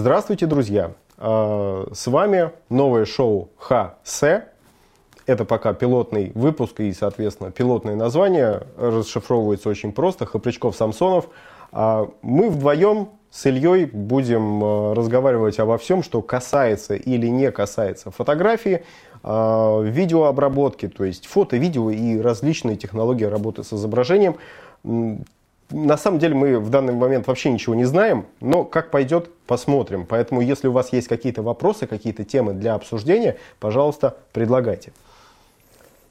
Здравствуйте, друзья! А, с вами новое шоу ХС. Это пока пилотный выпуск и, соответственно, пилотное название расшифровывается очень просто. Хопричков-Самсонов. А, мы вдвоем с Ильей будем а, разговаривать обо всем, что касается или не касается фотографии, видеообработки, то есть фото, видео и различные технологии работы с изображением. На самом деле мы в данный момент вообще ничего не знаем, но как пойдет, посмотрим. Поэтому если у вас есть какие-то вопросы, какие-то темы для обсуждения, пожалуйста, предлагайте.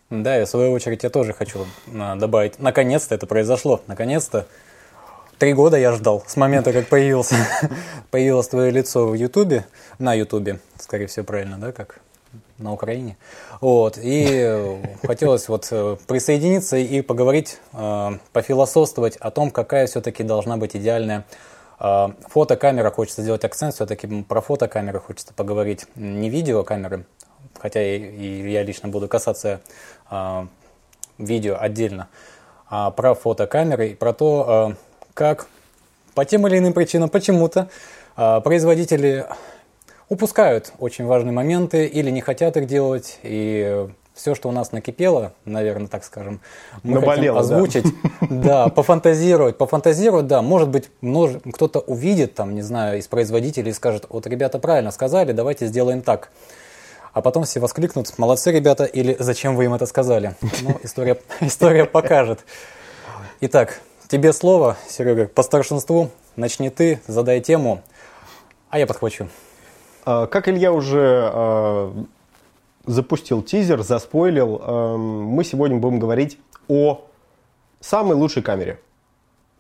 Да, я в свою очередь я тоже хочу а, добавить. Наконец-то это произошло. Наконец-то. Три года я ждал с момента, как появился, появилось твое лицо в Ютубе, на Ютубе, скорее всего, правильно, да, как на Украине. Вот. И хотелось вот э, присоединиться и поговорить, э, пофилософствовать о том, какая все-таки должна быть идеальная э, фотокамера. Хочется сделать акцент все-таки про фотокамеры, хочется поговорить не видеокамеры, хотя и я лично буду касаться видео отдельно, а про фотокамеры и про то, как по тем или иным причинам почему-то производители упускают очень важные моменты или не хотят их делать, и все, что у нас накипело, наверное, так скажем, мы Наболело, хотим озвучить, да. да, пофантазировать, пофантазировать, да, может быть, множ... кто-то увидит, там, не знаю, из производителей и скажет, вот ребята правильно сказали, давайте сделаем так. А потом все воскликнут, молодцы ребята, или зачем вы им это сказали? Ну, история, история покажет. Итак, тебе слово, Серега, по старшинству, начни ты, задай тему, а я подхвачу. А, как Илья уже а, запустил тизер, заспойлил, а, мы сегодня будем говорить о самой лучшей камере.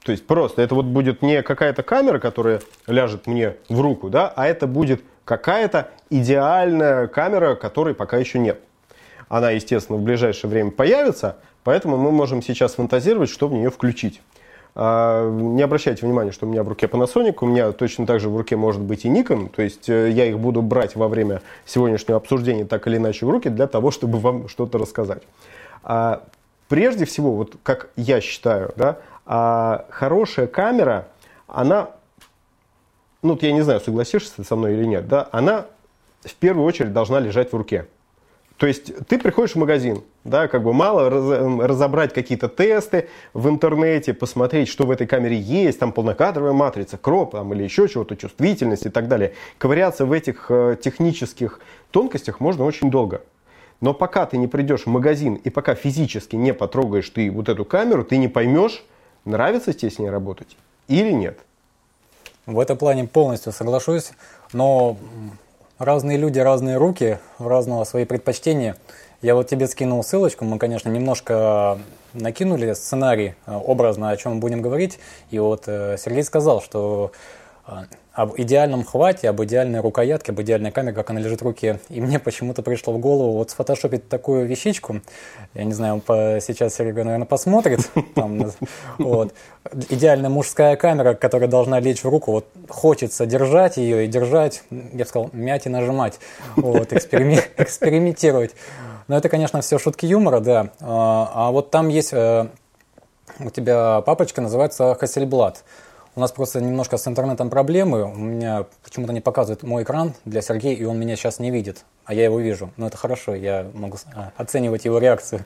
То есть просто это вот будет не какая-то камера, которая ляжет мне в руку, да, а это будет какая-то идеальная камера, которой пока еще нет. Она, естественно, в ближайшее время появится, поэтому мы можем сейчас фантазировать, что в нее включить. А, не обращайте внимания, что у меня в руке Panasonic, у меня точно так же в руке может быть и Nikon, то есть э, я их буду брать во время сегодняшнего обсуждения так или иначе в руки для того, чтобы вам что-то рассказать. А, прежде всего, вот как я считаю, да, а, хорошая камера, она, ну я не знаю, согласишься со мной или нет, да, она в первую очередь должна лежать в руке. То есть ты приходишь в магазин, да, как бы мало раз, разобрать какие-то тесты в интернете, посмотреть, что в этой камере есть, там полнокадровая матрица, кроп там, или еще чего-то, чувствительность и так далее. Ковыряться в этих э, технических тонкостях можно очень долго. Но пока ты не придешь в магазин и пока физически не потрогаешь ты вот эту камеру, ты не поймешь, нравится тебе с ней работать или нет. В этом плане полностью соглашусь, но разные люди, разные руки, разного свои предпочтения. Я вот тебе скинул ссылочку, мы, конечно, немножко накинули сценарий э, образно, о чем будем говорить. И вот э, Сергей сказал, что об идеальном хвате, об идеальной рукоятке, об идеальной камере, как она лежит в руке. И мне почему-то пришло в голову вот сфотошопить такую вещичку. Я не знаю, по, сейчас Серега, наверное, посмотрит. Там, вот. Идеальная мужская камера, которая должна лечь в руку. Вот хочется держать ее и держать, я бы сказал, мять и нажимать. Вот, экспериментировать. Но это, конечно, все шутки юмора, да. А, а вот там есть э, у тебя папочка, называется Хассельблад. У нас просто немножко с интернетом проблемы. У меня почему-то не показывает мой экран для Сергея, и он меня сейчас не видит, а я его вижу. Но это хорошо, я могу а, оценивать его реакцию.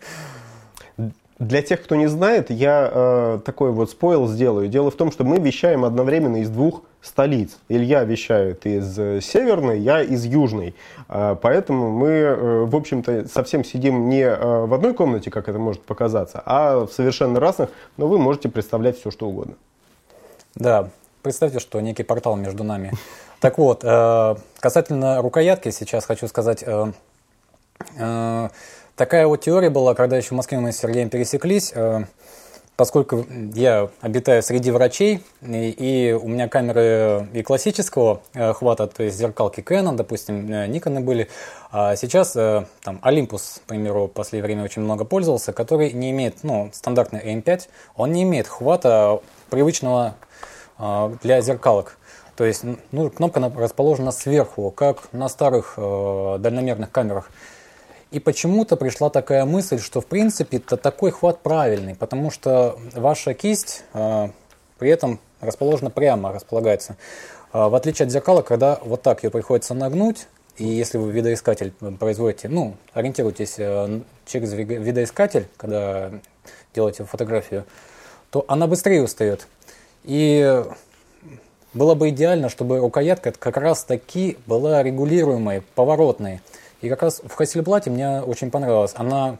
Для тех, кто не знает, я э, такой вот спойл сделаю. Дело в том, что мы вещаем одновременно из двух столиц. Илья вещает из э, северной, я из южной. Э, поэтому мы, э, в общем-то, совсем сидим не э, в одной комнате, как это может показаться, а в совершенно разных, но вы можете представлять все, что угодно. Да, представьте, что некий портал между нами. Так вот, э, касательно рукоятки сейчас хочу сказать. Э, э, такая вот теория была, когда еще в Москве мы с Сергеем пересеклись. Поскольку я обитаю среди врачей, и, и у меня камеры и классического хвата, то есть зеркалки Canon, допустим, Nikon были, а сейчас там Olympus, к примеру, в последнее время очень много пользовался, который не имеет, ну, стандартный M5, он не имеет хвата привычного для зеркалок. То есть ну, кнопка расположена сверху, как на старых э, дальномерных камерах. И почему-то пришла такая мысль, что в принципе это такой хват правильный, потому что ваша кисть э, при этом расположена прямо, располагается. А, в отличие от зеркала, когда вот так ее приходится нагнуть, и если вы видоискатель производите, ну, ориентируйтесь э, через видоискатель, когда делаете фотографию, то она быстрее устает. И было бы идеально, чтобы рукоятка как раз таки была регулируемой, поворотной. И как раз в Hasselblad мне очень понравилось. Она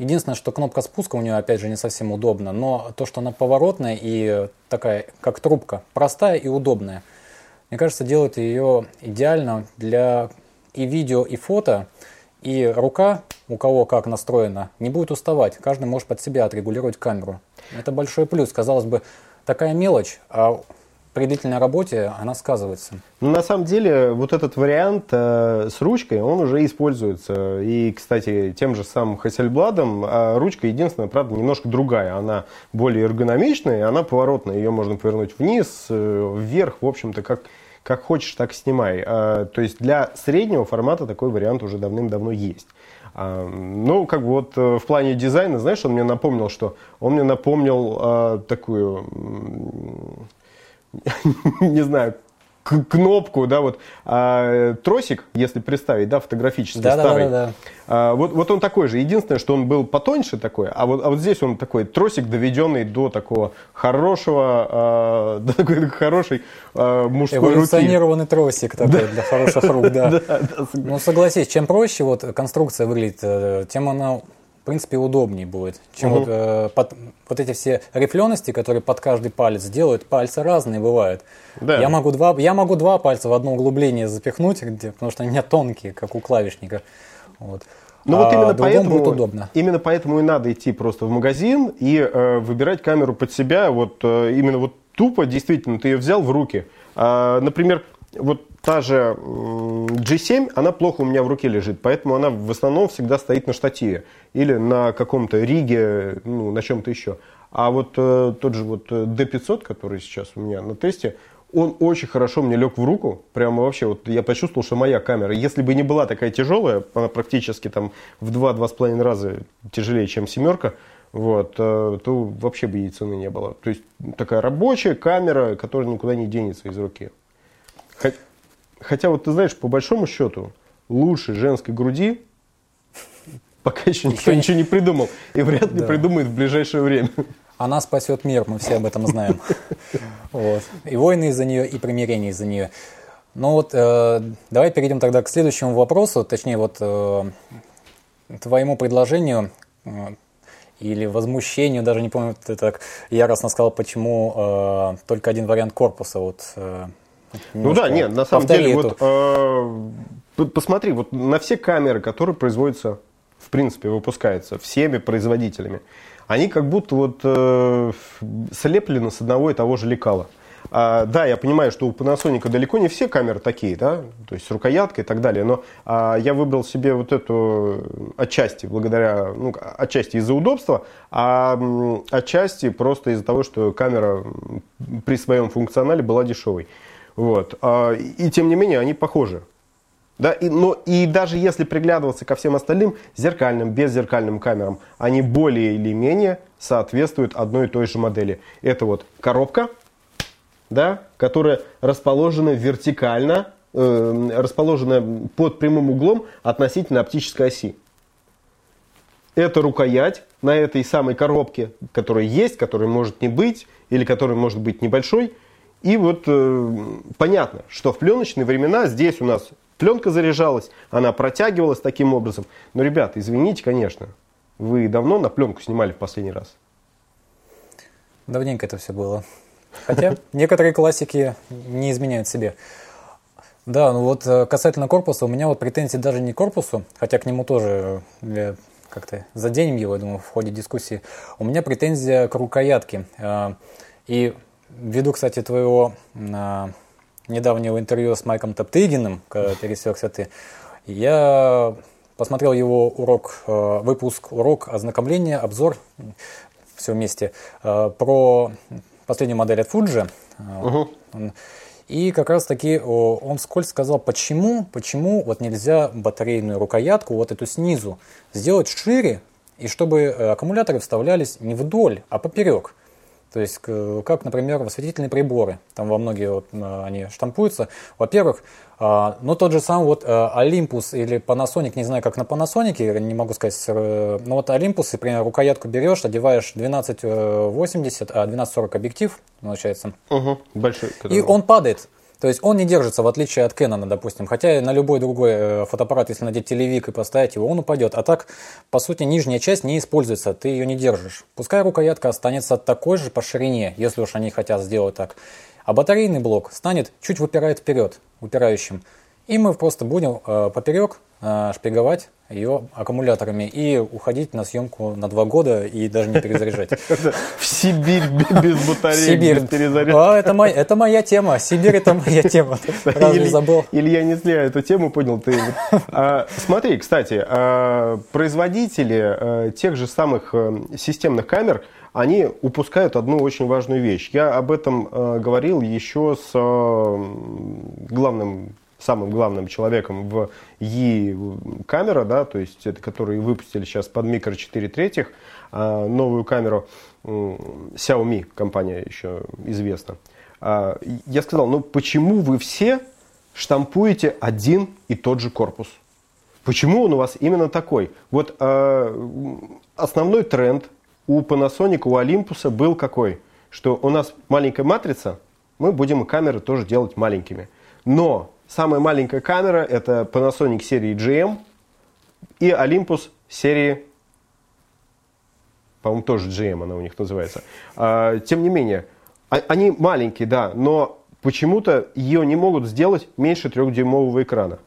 Единственное, что кнопка спуска у нее, опять же, не совсем удобна, но то, что она поворотная и такая, как трубка, простая и удобная, мне кажется, делает ее идеально для и видео, и фото, и рука, у кого как настроена, не будет уставать. Каждый может под себя отрегулировать камеру. Это большой плюс. Казалось бы, такая мелочь, а при длительной работе она сказывается. Ну, на самом деле, вот этот вариант э, с ручкой, он уже используется. И, кстати, тем же самым Hasselblad, э, ручка единственная, правда, немножко другая. Она более эргономичная, она поворотная. Ее можно повернуть вниз, э, вверх, в общем-то, как, как хочешь, так снимай. Э, то есть для среднего формата такой вариант уже давным-давно есть. А, ну, как бы вот э, в плане дизайна, знаешь, он мне напомнил, что он мне напомнил а, такую не знаю, кнопку, да, вот а, тросик, если представить, да, фотографический да, старый. Да, да, да. А, вот, вот он такой же. Единственное, что он был потоньше такой, а вот, а вот здесь он такой тросик, доведенный до такого хорошего, а, до такой хорошей а, мужской Эволюционированный руки. тросик такой да. для хороших рук, да. Ну, согласись, чем проще вот конструкция выглядит, э, тем она в принципе, удобнее будет, чем угу. вот, э, под, вот эти все рифлености, которые под каждый палец делают. Пальцы разные бывают. Да. Я, могу два, я могу два пальца в одно углубление запихнуть, где, потому что они у меня тонкие, как у клавишника. Вот. Ну а вот именно поэтому, будет удобно. именно поэтому и надо идти просто в магазин и э, выбирать камеру под себя. Вот э, именно вот тупо, действительно, ты ее взял в руки. А, например, вот та же G7, она плохо у меня в руке лежит, поэтому она в основном всегда стоит на штативе или на каком-то риге, ну, на чем-то еще. А вот э, тот же вот D500, который сейчас у меня на тесте, он очень хорошо мне лег в руку, прямо вообще, вот я почувствовал, что моя камера, если бы не была такая тяжелая, она практически там в 2-2,5 раза тяжелее, чем семерка, вот, э, то вообще бы ей цены не было. То есть такая рабочая камера, которая никуда не денется из руки. Хотя вот ты знаешь, по большому счету, лучше женской груди пока еще никто ничего не придумал. И вряд ли придумает в ближайшее время. Она спасет мир, мы все об этом знаем. Вот. И войны из-за нее, и примирение из-за нее. Ну вот, э, давай перейдем тогда к следующему вопросу, точнее вот э, твоему предложению э, или возмущению, даже не помню, ты так яростно сказал, почему э, только один вариант корпуса. Вот, э, ну да, нет, на самом деле, вот э, посмотри, вот на все камеры, которые производятся, в принципе, выпускаются всеми производителями, они как будто вот э, слеплены с одного и того же лекала. А, да, я понимаю, что у Panasonic далеко не все камеры такие, да, то есть с рукояткой и так далее, но а, я выбрал себе вот эту отчасти, благодаря, ну, отчасти из-за удобства, а отчасти просто из-за того, что камера при своем функционале была дешевой. Вот. А, и тем не менее они похожи. Да, и, но и даже если приглядываться ко всем остальным зеркальным, беззеркальным камерам, они более или менее соответствуют одной и той же модели. Это вот коробка, да, которая расположена вертикально, э, расположена под прямым углом относительно оптической оси. Это рукоять на этой самой коробке, которая есть, которая может не быть, или которая может быть небольшой – и вот э, понятно, что в пленочные времена здесь у нас пленка заряжалась, она протягивалась таким образом. Но, ребята, извините, конечно, вы давно на пленку снимали в последний раз? Давненько это все было. Хотя некоторые классики не изменяют себе. Да, ну вот э, касательно корпуса, у меня вот претензии даже не к корпусу, хотя к нему тоже э, как-то заденем его, я думаю, в ходе дискуссии. У меня претензия к рукоятке. Э, и ввиду, кстати, твоего а, недавнего интервью с Майком Топтыгиным, когда пересекся ты, я посмотрел его урок, а, выпуск, урок ознакомления, обзор, все вместе, а, про последнюю модель от Fuji. Угу. И как раз таки он вскользь сказал, почему, почему вот нельзя батарейную рукоятку, вот эту снизу, сделать шире, и чтобы аккумуляторы вставлялись не вдоль, а поперек. То есть, как, например, осветительные приборы. Там во многие вот, они штампуются. Во-первых, ну, тот же самый вот Olympus или Panasonic, не знаю, как на Panasonic, не могу сказать, но вот Olympus, например, рукоятку берешь, одеваешь 1280, а 1240 объектив, получается. Угу, большой. И он падает. То есть он не держится, в отличие от Canon, допустим. Хотя на любой другой э, фотоаппарат, если надеть телевик и поставить его, он упадет. А так, по сути, нижняя часть не используется, ты ее не держишь. Пускай рукоятка останется такой же по ширине, если уж они хотят сделать так. А батарейный блок станет чуть выпирает вперед, выпирающим. И мы просто будем э, поперек э, шпиговать ее аккумуляторами и уходить на съемку на два года и даже не перезаряжать. В Сибирь без батареи, Сибирь. без перезарядки. А, это, моя, это моя тема. Сибирь это моя тема. Разве забыл? Или я не зря эту тему понял. Ты... А, смотри, кстати, а, производители а, тех же самых системных камер, они упускают одну очень важную вещь. Я об этом а, говорил еще с а, главным самым главным человеком в E камера, да, то есть это которые выпустили сейчас под микро 4 третьих а, новую камеру Xiaomi компания еще известна. А, я сказал, ну почему вы все штампуете один и тот же корпус? Почему он у вас именно такой? Вот э, основной тренд у Panasonic, у Olympus был какой? Что у нас маленькая матрица, мы будем камеры тоже делать маленькими. Но Самая маленькая камера это Panasonic серии GM и Olympus серии, по-моему, тоже GM она у них называется. А, тем не менее, а, они маленькие, да, но почему-то ее не могут сделать меньше трехдюймового экрана.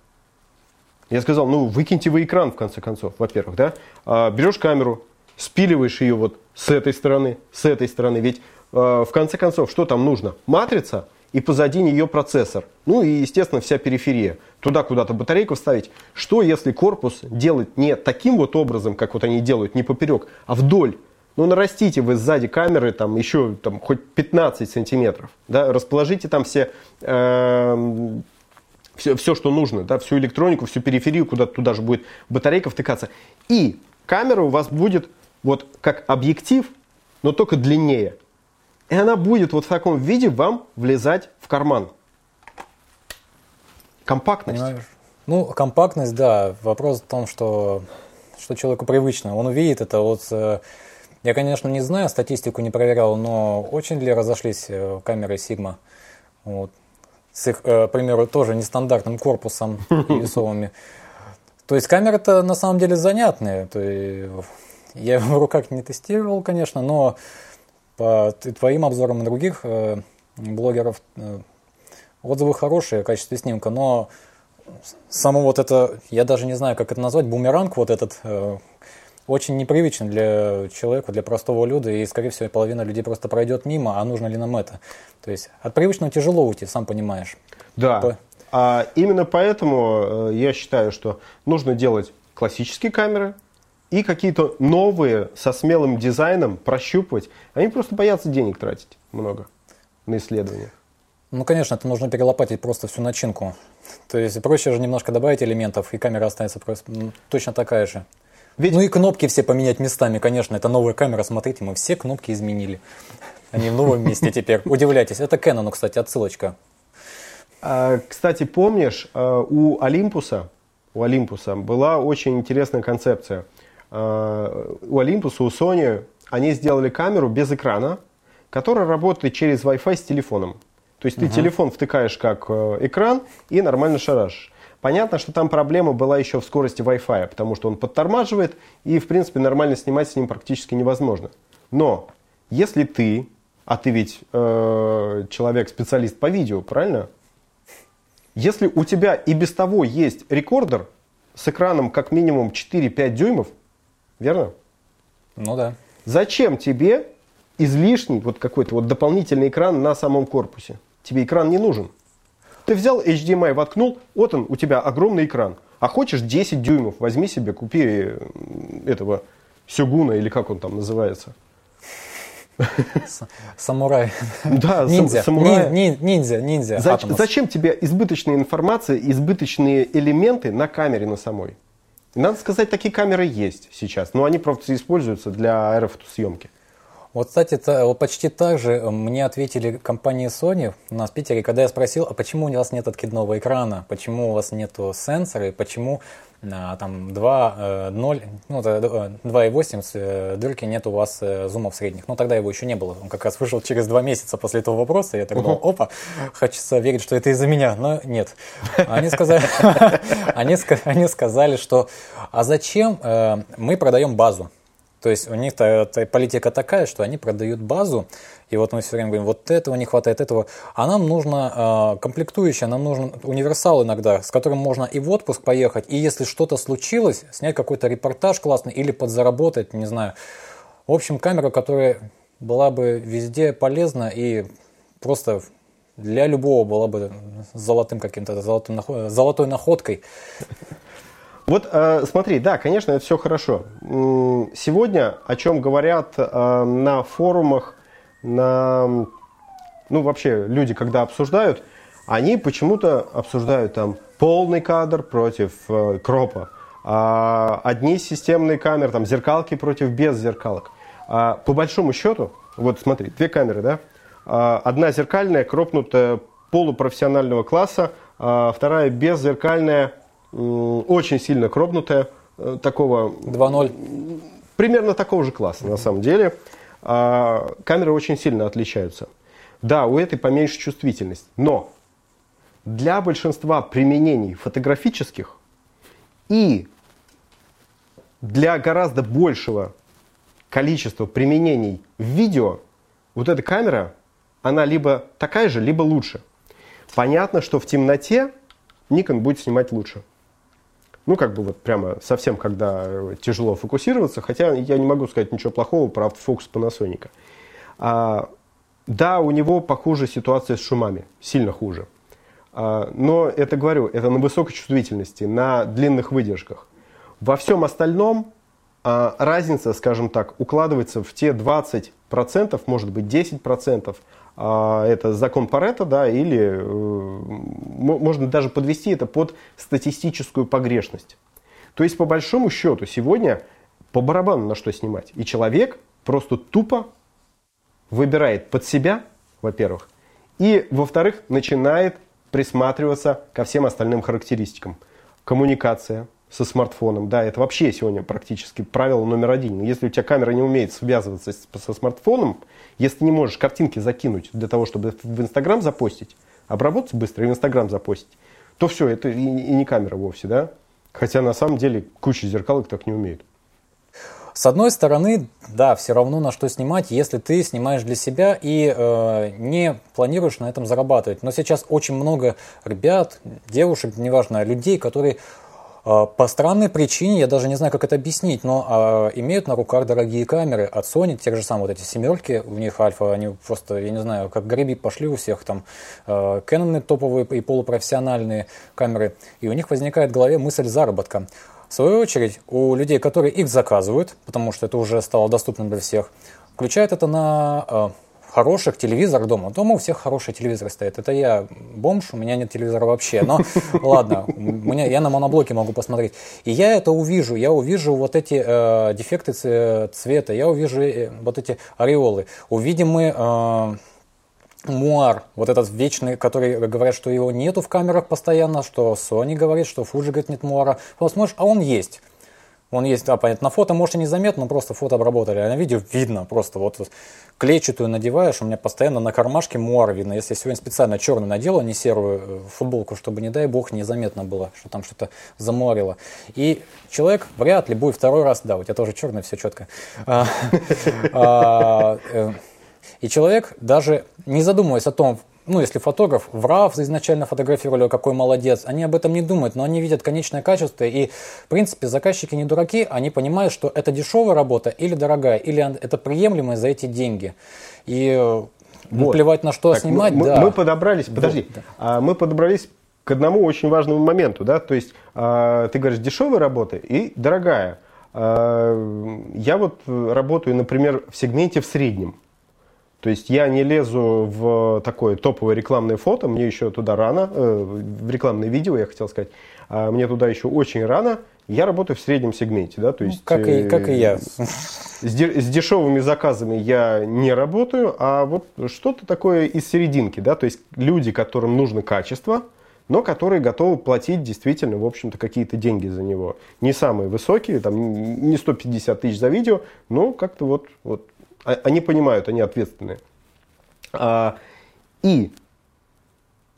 Я сказал, ну выкиньте вы экран в конце концов, во-первых, да. А, берешь камеру, спиливаешь ее вот с этой стороны, с этой стороны. Ведь в конце концов, что там нужно? Матрица и позади нее процессор. Ну и, естественно, вся периферия. Туда куда-то батарейку вставить. Что, если корпус делать не таким вот образом, как вот они делают, не поперек, а вдоль? Ну, нарастите вы сзади камеры там еще там, хоть 15 сантиметров. Да? Расположите там все, э, все, все, что нужно. Да? Всю электронику, всю периферию, куда туда же будет батарейка втыкаться. И камера у вас будет вот как объектив, но только длиннее. И она будет вот в таком виде вам влезать в карман. Компактность. Понимаешь? Ну, компактность, да. Вопрос в том, что, что человеку привычно. Он увидит это. Вот, э, я, конечно, не знаю, статистику не проверял, но очень ли разошлись э, камеры Sigma? Вот. С их, э, к примеру, тоже нестандартным корпусом и весовыми. То есть камеры-то на самом деле занятные. То есть, я в руках не тестировал, конечно, но по твоим обзорам и других э, блогеров э, отзывы хорошие о качестве снимка, но само вот это, я даже не знаю, как это назвать, бумеранг вот этот, э, очень непривычен для человека, для простого люда, и, скорее всего, половина людей просто пройдет мимо, а нужно ли нам это? То есть от привычного тяжело уйти, сам понимаешь. Да, По... а именно поэтому я считаю, что нужно делать классические камеры, и какие-то новые со смелым дизайном прощупывать. Они просто боятся денег тратить много на исследования. Ну, конечно, это нужно перелопатить просто всю начинку. То есть проще же немножко добавить элементов, и камера останется просто, точно такая же. Ведь... Ну и кнопки все поменять местами, конечно. Это новая камера, смотрите, мы все кнопки изменили. Они в новом месте теперь. Удивляйтесь. Это Canon, кстати, отсылочка. А, кстати, помнишь, а, у Олимпуса, у Олимпуса была очень интересная концепция – Э, у Olympus, у Sony, они сделали камеру без экрана, которая работает через Wi-Fi с телефоном. То есть ты угу. телефон втыкаешь как э, экран и нормально шарашишь. Понятно, что там проблема была еще в скорости Wi-Fi, потому что он подтормаживает, и, в принципе, нормально снимать с ним практически невозможно. Но если ты, а ты ведь э, человек-специалист по видео, правильно? Если у тебя и без того есть рекордер с экраном как минимум 4-5 дюймов, Верно? Ну да. Зачем тебе излишний вот какой-то вот дополнительный экран на самом корпусе? Тебе экран не нужен. Ты взял HDMI, воткнул, вот он, у тебя огромный экран. А хочешь 10 дюймов, возьми себе, купи этого Сюгуна или как он там называется. Самурай. Да, ниндзя. самурай. ниндзя, ниндзя. Зачем, зачем тебе избыточная информация, избыточные элементы на камере на самой? Надо сказать, такие камеры есть сейчас, но они просто используются для аэрофотосъемки. Вот, кстати, это, почти так же мне ответили компании Sony у нас в Питере, когда я спросил, а почему у вас нет откидного экрана, почему у вас нету сенсора, и почему там 2.0, э, ну, 2.8 э, дырки нет у вас э, зумов средних. Ну, тогда его еще не было. Он как раз вышел через два месяца после этого вопроса. Я так думал, опа, хочется верить, что это из-за меня. Но нет. Они сказали, они, они сказали, что а зачем мы продаем базу? То есть у них политика такая, что они продают базу, и вот мы все время говорим, вот этого не хватает, этого. А нам нужно э, комплектующее, нам нужен универсал иногда, с которым можно и в отпуск поехать, и если что-то случилось, снять какой-то репортаж классный или подзаработать, не знаю. В общем, камера, которая была бы везде полезна и просто для любого была бы золотым каким-то золотым, золотой находкой. Вот э, смотри, да, конечно, это все хорошо. Сегодня, о чем говорят э, на форумах, на, ну вообще люди, когда обсуждают, они почему-то обсуждают там полный кадр против э, кропа, а одни системные камеры, там зеркалки против без зеркалок. А, по большому счету, вот смотри, две камеры, да, а, одна зеркальная, кропнутая полупрофессионального класса, а вторая беззеркальная очень сильно кропнутая, э, такого... 2.0. Примерно такого же класса, на самом деле. А, камеры очень сильно отличаются. Да, у этой поменьше чувствительность, но для большинства применений фотографических и для гораздо большего количества применений в видео, вот эта камера, она либо такая же, либо лучше. Понятно, что в темноте Nikon будет снимать лучше. Ну, как бы вот прямо совсем, когда э, тяжело фокусироваться, хотя я не могу сказать ничего плохого про автофокус Panasonic. А, да, у него похуже ситуация с шумами, сильно хуже. А, но это, говорю, это на высокой чувствительности, на длинных выдержках. Во всем остальном а, разница, скажем так, укладывается в те 20%, может быть 10%, а, это закон Паретта, да, или э, можно даже подвести это под статистическую погрешность. То есть, по большому счету, сегодня по барабану на что снимать. И человек просто тупо выбирает под себя, во-первых, и, во-вторых, начинает присматриваться ко всем остальным характеристикам. Коммуникация, со смартфоном. Да, это вообще сегодня практически правило номер один. Если у тебя камера не умеет связываться со смартфоном, если не можешь картинки закинуть для того, чтобы в Инстаграм запостить, обработать быстро и в Инстаграм запостить, то все, это и, и не камера вовсе, да? Хотя на самом деле куча зеркалок так не умеют. С одной стороны, да, все равно на что снимать, если ты снимаешь для себя и э, не планируешь на этом зарабатывать. Но сейчас очень много ребят, девушек, неважно, людей, которые по странной причине, я даже не знаю, как это объяснить, но а, имеют на руках дорогие камеры от Sony, тех же самых вот эти семерки, у них альфа, они просто, я не знаю, как греби пошли у всех там, а, Canon топовые и полупрофессиональные камеры, и у них возникает в голове мысль заработка. В свою очередь, у людей, которые их заказывают, потому что это уже стало доступным для всех, включают это на а, хороших телевизорах дома. Дома у всех хорошие телевизоры стоят. Это я бомж, у меня нет телевизора вообще. Но ладно, меня, я на моноблоке могу посмотреть. И я это увижу. Я увижу вот эти э, дефекты цвета, я увижу э, вот эти ореолы. Увидим мы... Э, Муар, вот этот вечный, который говорят, что его нету в камерах постоянно, что Sony говорит, что Fuji говорит нет Муара. Посмотришь, а он есть. Он есть, да, понятно, на фото, может, и незаметно, но просто фото обработали, а на видео видно просто. Вот клетчатую надеваешь, у меня постоянно на кармашке муар видно. Если я сегодня специально черную надела, не серую э, футболку, чтобы, не дай бог, незаметно было, что там что-то замуарило. И человек вряд ли будет второй раз, да, у тебя тоже черное, все четко. А, а, э, и человек, даже не задумываясь о том, ну, если фотограф, врав изначально фотографировали, какой молодец, они об этом не думают, но они видят конечное качество, и, в принципе, заказчики не дураки, они понимают, что это дешевая работа или дорогая, или это приемлемое за эти деньги. И э, вот. плевать на что так, снимать, мы, да. Мы подобрались, подожди, вот, а, мы подобрались к одному очень важному моменту, да, то есть а, ты говоришь дешевая работа и дорогая. А, я вот работаю, например, в сегменте в среднем. То есть я не лезу в такое топовое рекламное фото, мне еще туда рано, э, в рекламное видео, я хотел сказать, а мне туда еще очень рано. Я работаю в среднем сегменте, да, то Ну, есть... как, и, как и я. С, де- с дешевыми заказами я не работаю, а вот что-то такое из серединки, да, то есть люди, которым нужно качество, но которые готовы платить действительно, в общем-то, какие-то деньги за него. Не самые высокие, там, не 150 тысяч за видео, но как-то вот, вот они понимают, они ответственные. А, и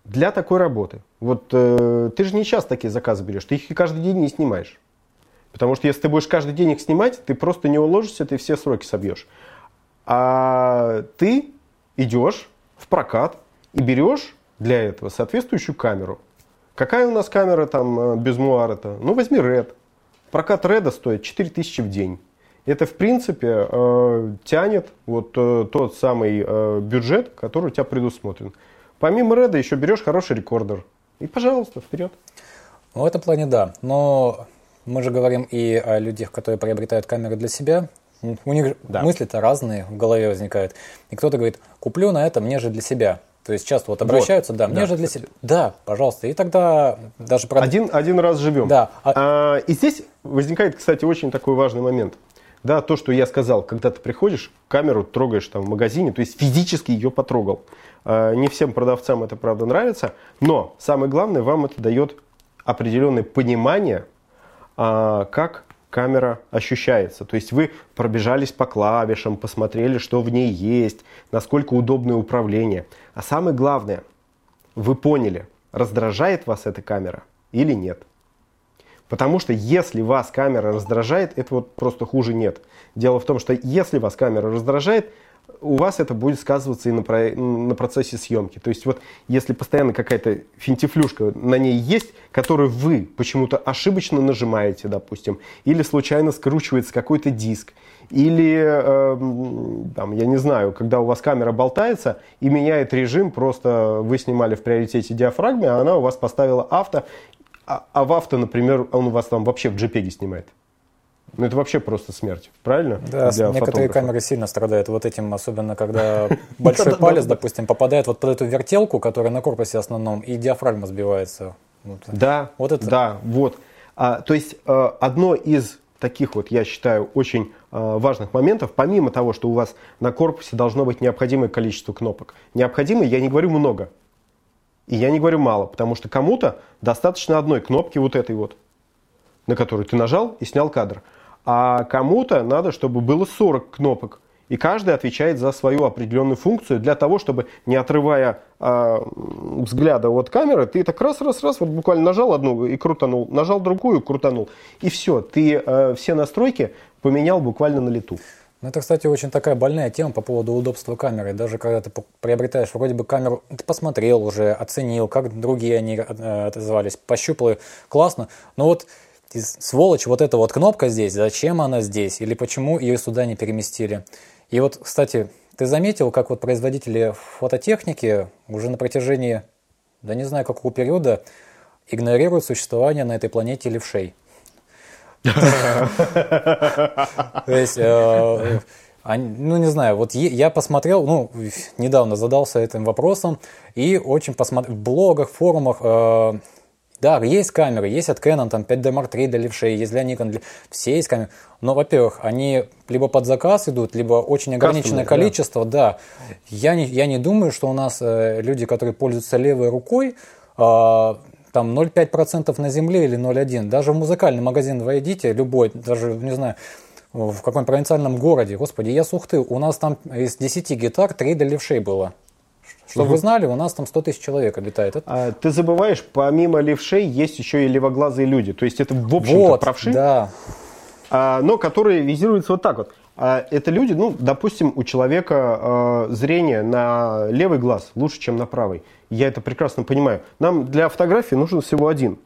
для такой работы, вот э, ты же не часто такие заказы берешь, ты их каждый день не снимаешь. Потому что если ты будешь каждый день их снимать, ты просто не уложишься, ты все сроки собьешь. А ты идешь в прокат и берешь для этого соответствующую камеру. Какая у нас камера там э, без муара-то? Ну, возьми Red. Прокат Red стоит 4000 в день. Это, в принципе, э, тянет вот э, тот самый э, бюджет, который у тебя предусмотрен. Помимо Red еще берешь хороший рекордер. И, пожалуйста, вперед. Ну, в этом плане да. Но мы же говорим и о людях, которые приобретают камеры для себя. У них Да. мысли-то разные в голове возникают. И кто-то говорит, куплю на это, мне же для себя. То есть часто вот обращаются, да, мне Да, же для себя. Да, пожалуйста. И тогда даже про... Один, один раз живем. Да. А, и здесь возникает, кстати, очень такой важный момент. Да, то, что я сказал, когда ты приходишь, камеру трогаешь там в магазине, то есть физически ее потрогал. А, не всем продавцам это, правда, нравится, но самое главное, вам это дает определенное понимание, а, как камера ощущается. То есть вы пробежались по клавишам, посмотрели, что в ней есть, насколько удобное управление. А самое главное, вы поняли, раздражает вас эта камера или нет. Потому что если вас камера раздражает, это вот просто хуже нет. Дело в том, что если вас камера раздражает, у вас это будет сказываться и на, про- на процессе съемки. То есть вот если постоянно какая-то финтифлюшка на ней есть, которую вы почему-то ошибочно нажимаете, допустим, или случайно скручивается какой-то диск, или, эм, там, я не знаю, когда у вас камера болтается и меняет режим, просто вы снимали в приоритете диафрагме, а она у вас поставила авто, а, а в авто, например, он у вас там вообще в JPEG снимает. Ну, это вообще просто смерть, правильно? Да, Для некоторые фотографа. камеры сильно страдают вот этим, особенно когда большой палец, допустим, попадает вот под эту вертелку, которая на корпусе основном, и диафрагма сбивается. Вот. Да, Вот это- да, вот. А, то есть э, одно из таких вот, я считаю, очень э, важных моментов, помимо того, что у вас на корпусе должно быть необходимое количество кнопок. Необходимое, я не говорю много, и я не говорю мало, потому что кому-то достаточно одной кнопки вот этой вот, на которую ты нажал и снял кадр. А кому-то надо, чтобы было 40 кнопок. И каждый отвечает за свою определенную функцию для того, чтобы, не отрывая м, взгляда от камеры, ты так раз-раз-раз, вот буквально нажал одну и крутанул, нажал другую, крутанул. И все, ты э, все настройки поменял буквально на лету. Ну, это, кстати, очень такая больная тема по поводу удобства камеры. Даже когда ты приобретаешь вроде бы камеру, ты посмотрел уже, оценил, как другие они э, отозвались, пощупал, классно. Но вот сволочь, вот эта вот кнопка здесь, зачем она здесь? Или почему ее сюда не переместили? И вот, кстати, ты заметил, как вот производители фототехники уже на протяжении, да не знаю какого периода, игнорируют существование на этой планете левшей. То есть, э, ну не знаю, вот я посмотрел, ну недавно задался этим вопросом и очень посмотрел в блогах, форумах. э, да, есть камеры, есть от Canon, там 5D Mark III для левшей, есть для Nikon, для... все есть камеры. Но, во-первых, они либо под заказ идут, либо очень ограниченное Кастомные, да. количество, да. Я не, я не думаю, что у нас э, люди, которые пользуются левой рукой, а, там 0,5% на земле или 0,1. Даже в музыкальный магазин войдите, любой, даже, не знаю, в каком провинциальном городе, господи, я с Ухты, у нас там из 10 гитар 3 для левшей было. Чтобы вы знали, у нас там 100 тысяч человек обитает. Это- А, ты забываешь, помимо левшей есть еще и левоглазые люди. То есть это, в общем-то, вот, правши. да. а, но которые визируются вот так вот. А это люди, ну, допустим, у человека э, зрение на левый глаз лучше, чем на правый. Я это прекрасно понимаю. Нам для фотографии нужен всего один.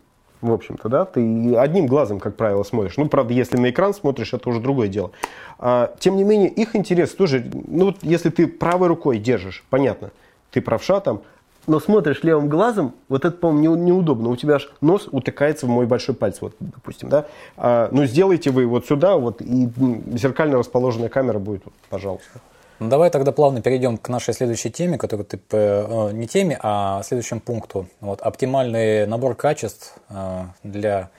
В общем-то, да, ты одним глазом, как правило, смотришь. Ну, правда, если на экран смотришь, это уже другое дело. А, тем не менее, их интерес тоже, ну, вот если ты правой рукой держишь, понятно, ты правша там, но смотришь левым глазом, вот это, по-моему, не- неудобно. У тебя аж нос утыкается в мой большой палец, вот, допустим, да. А, ну, сделайте вы вот сюда, вот, и зеркально расположенная камера будет, вот, пожалуйста. Ну, давай тогда плавно перейдем к нашей следующей теме, которую ты э, не теме, а следующему пункту. Вот, оптимальный набор качеств э, для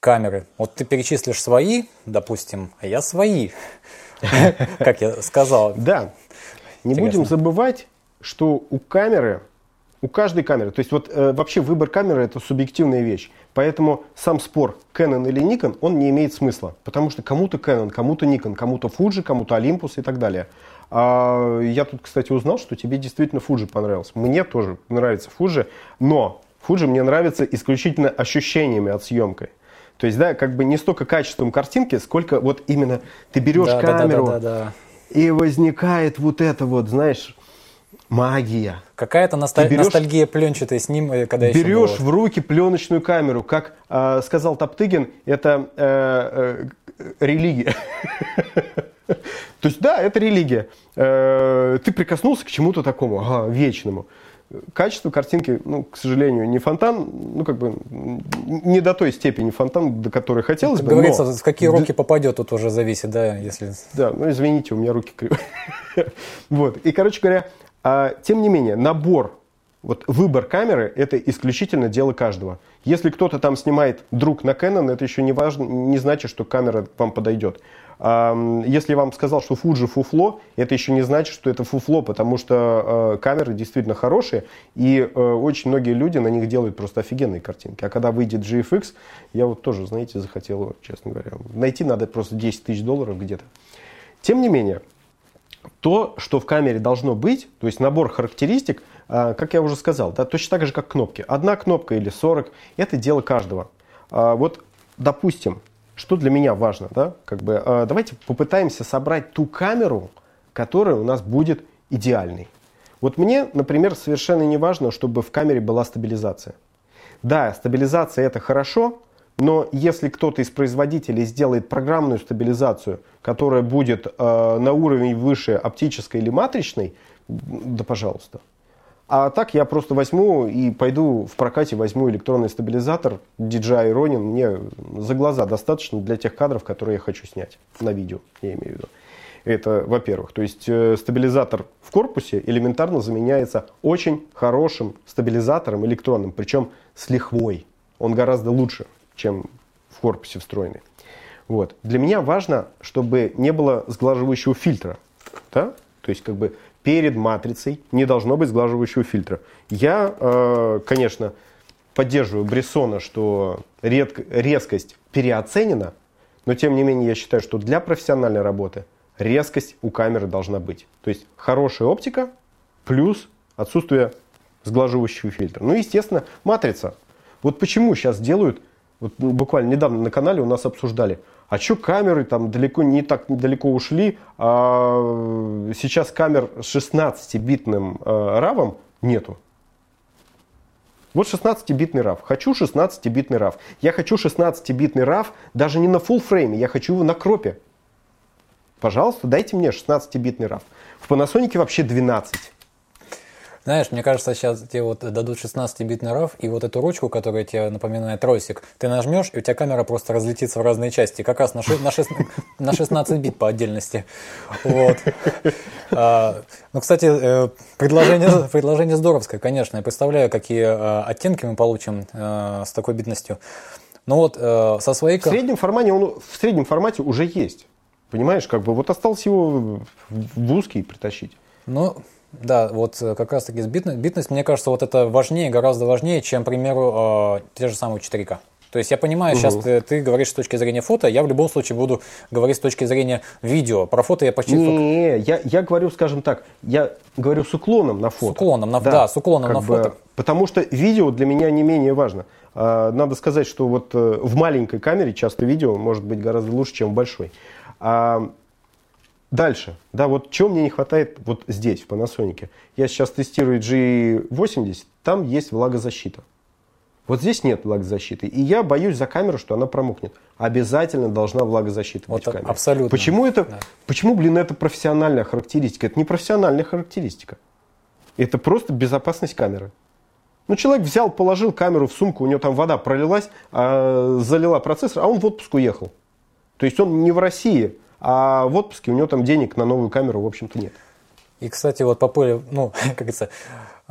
камеры. Вот ты перечислишь свои, допустим, а я свои, как я сказал. Да. Не будем забывать, что у камеры, у каждой камеры, то есть вот э, вообще выбор камеры это субъективная вещь. Поэтому сам спор Canon или Nikon, он не имеет смысла. Потому что кому-то Canon, кому-то Nikon, кому-то Fuji, кому-то Olympus и так далее. А я тут, кстати, узнал, что тебе действительно Fuji понравился. Мне тоже нравится Fuji, но Fuji мне нравится исключительно ощущениями от съемкой. То есть, да, как бы не столько качеством картинки, сколько вот именно ты берешь да, камеру, да, да, да, да. и возникает вот это вот, знаешь, магия. Какая-то носталь... берешь, ностальгия пленчатая с ним, э, когда Берешь еще в руки пленочную камеру, как э, сказал Топтыгин, это э, э, религия. То есть, да, это религия. Э, ты прикоснулся к чему-то такому, ага, вечному. Качество картинки, ну, к сожалению, не фонтан, ну, как бы, не до той степени фонтан, до которой хотелось как бы. Говорится, но... в какие руки попадет, тут уже зависит, да, если... Да, ну, извините, у меня руки кривые. Вот, и, короче говоря, тем не менее, набор, вот выбор камеры, это исключительно дело каждого. Если кто-то там снимает друг на Canon, это еще не важно, не значит, что камера вам подойдет. Если я вам сказал, что Fuji фуфло, это еще не значит, что это фуфло, потому что э, камеры действительно хорошие, и очень многие люди на них делают просто офигенные картинки. А когда выйдет GFX, я вот тоже, знаете, захотел, честно говоря, найти надо просто 10 тысяч долларов где-то. Тем не менее, то, что в камере должно быть, то есть набор характеристик, э, как я уже сказал, да, точно так же, как кнопки. Одна кнопка или 40, это дело каждого. А вот, допустим, что для меня важно, да, как бы, э, давайте попытаемся собрать ту камеру, которая у нас будет идеальной. Вот мне, например, совершенно не важно, чтобы в камере была стабилизация. Да, стабилизация это хорошо, но если кто-то из производителей сделает программную стабилизацию, которая будет э, на уровень выше оптической или матричной, да пожалуйста. А так я просто возьму и пойду в прокате возьму электронный стабилизатор DJI Ronin. Мне за глаза достаточно для тех кадров, которые я хочу снять на видео, я имею в виду. Это, во-первых. То есть э, стабилизатор в корпусе элементарно заменяется очень хорошим стабилизатором электронным, причем с лихвой. Он гораздо лучше, чем в корпусе встроенный. Вот. Для меня важно, чтобы не было сглаживающего фильтра. Да? То есть, как бы перед матрицей не должно быть сглаживающего фильтра. Я, э, конечно, поддерживаю Брессона, что резкость переоценена, но тем не менее я считаю, что для профессиональной работы резкость у камеры должна быть. То есть хорошая оптика плюс отсутствие сглаживающего фильтра. Ну, естественно, матрица. Вот почему сейчас делают, вот буквально недавно на канале у нас обсуждали, а что камеры там далеко не так далеко ушли, а сейчас камер с 16-битным э, RAW нету. Вот 16-битный RAW. Хочу 16-битный RAW. Я хочу 16-битный RAW даже не на full фрейме, я хочу его на кропе. Пожалуйста, дайте мне 16-битный RAW. В Panasonic вообще 12. Знаешь, мне кажется, сейчас тебе вот дадут 16-битный RAW, и вот эту ручку, которая тебе напоминает тросик, ты нажмешь, и у тебя камера просто разлетится в разные части, как раз на, 6, на, 6, на 16 бит по отдельности. Вот. А, ну, кстати, э, предложение, предложение здоровское, конечно. Я представляю, какие э, оттенки мы получим э, с такой битностью. Ну вот со своей... В среднем формате он в среднем формате уже есть. Понимаешь, как бы вот осталось его в узкий притащить. Ну, да, вот э, как раз-таки битность, битность, мне кажется, вот это важнее, гораздо важнее, чем, к примеру, э, те же самые 4К. То есть я понимаю, угу. сейчас ты, ты говоришь с точки зрения фото, я в любом случае буду говорить с точки зрения видео. Про фото я почти... Не, я, я говорю, скажем так, я говорю с уклоном на фото. С уклоном, на, да, да с уклоном на бы, фото. Потому что видео для меня не менее важно. А, надо сказать, что вот э, в маленькой камере часто видео может быть гораздо лучше, чем в большой. Дальше, да, вот чего мне не хватает вот здесь, в Panasonic. Я сейчас тестирую G80, там есть влагозащита. Вот здесь нет влагозащиты. И я боюсь за камеру, что она промокнет. Обязательно должна влагозащита вот быть в камере. Абсолютно. Почему это, да. почему, блин, это профессиональная характеристика? Это не профессиональная характеристика. Это просто безопасность камеры. Ну, человек взял, положил камеру в сумку, у него там вода пролилась, а, залила процессор, а он в отпуск уехал. То есть он не в России, а в отпуске у него там денег на новую камеру, в общем-то, нет. И, кстати, вот по полю, ну, как говорится,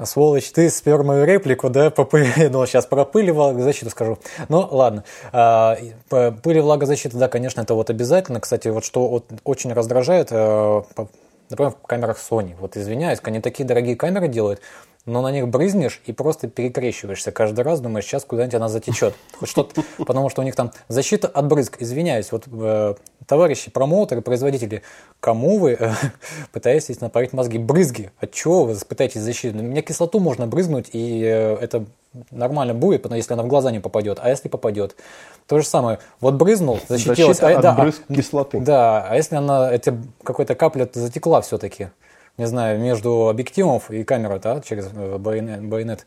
Сволочь, ты спер мою реплику, да, по пыли, ну, сейчас про пыль и влагозащиту скажу. Ну, ладно. А, пыль и влагозащита, да, конечно, это вот обязательно. Кстати, вот что вот очень раздражает, э, например, в камерах Sony. Вот извиняюсь, они такие дорогие камеры делают, но на них брызнешь и просто перекрещиваешься каждый раз, думаешь, сейчас куда-нибудь она затечет. Хоть что-то, потому что у них там защита от брызг. Извиняюсь, вот э, товарищи промоутеры, производители, кому вы э, пытаетесь напарить мозги? Брызги. От чего вы пытаетесь защитить? У меня кислоту можно брызнуть, и э, это нормально будет, потому если она в глаза не попадет. А если попадет? То же самое. Вот брызнул, защитилась. Защита а, от да, брызг кислоты. Да, а если она, эти, какой-то капля затекла все-таки? Не знаю, между объективов и камерой, да, через э, байонет,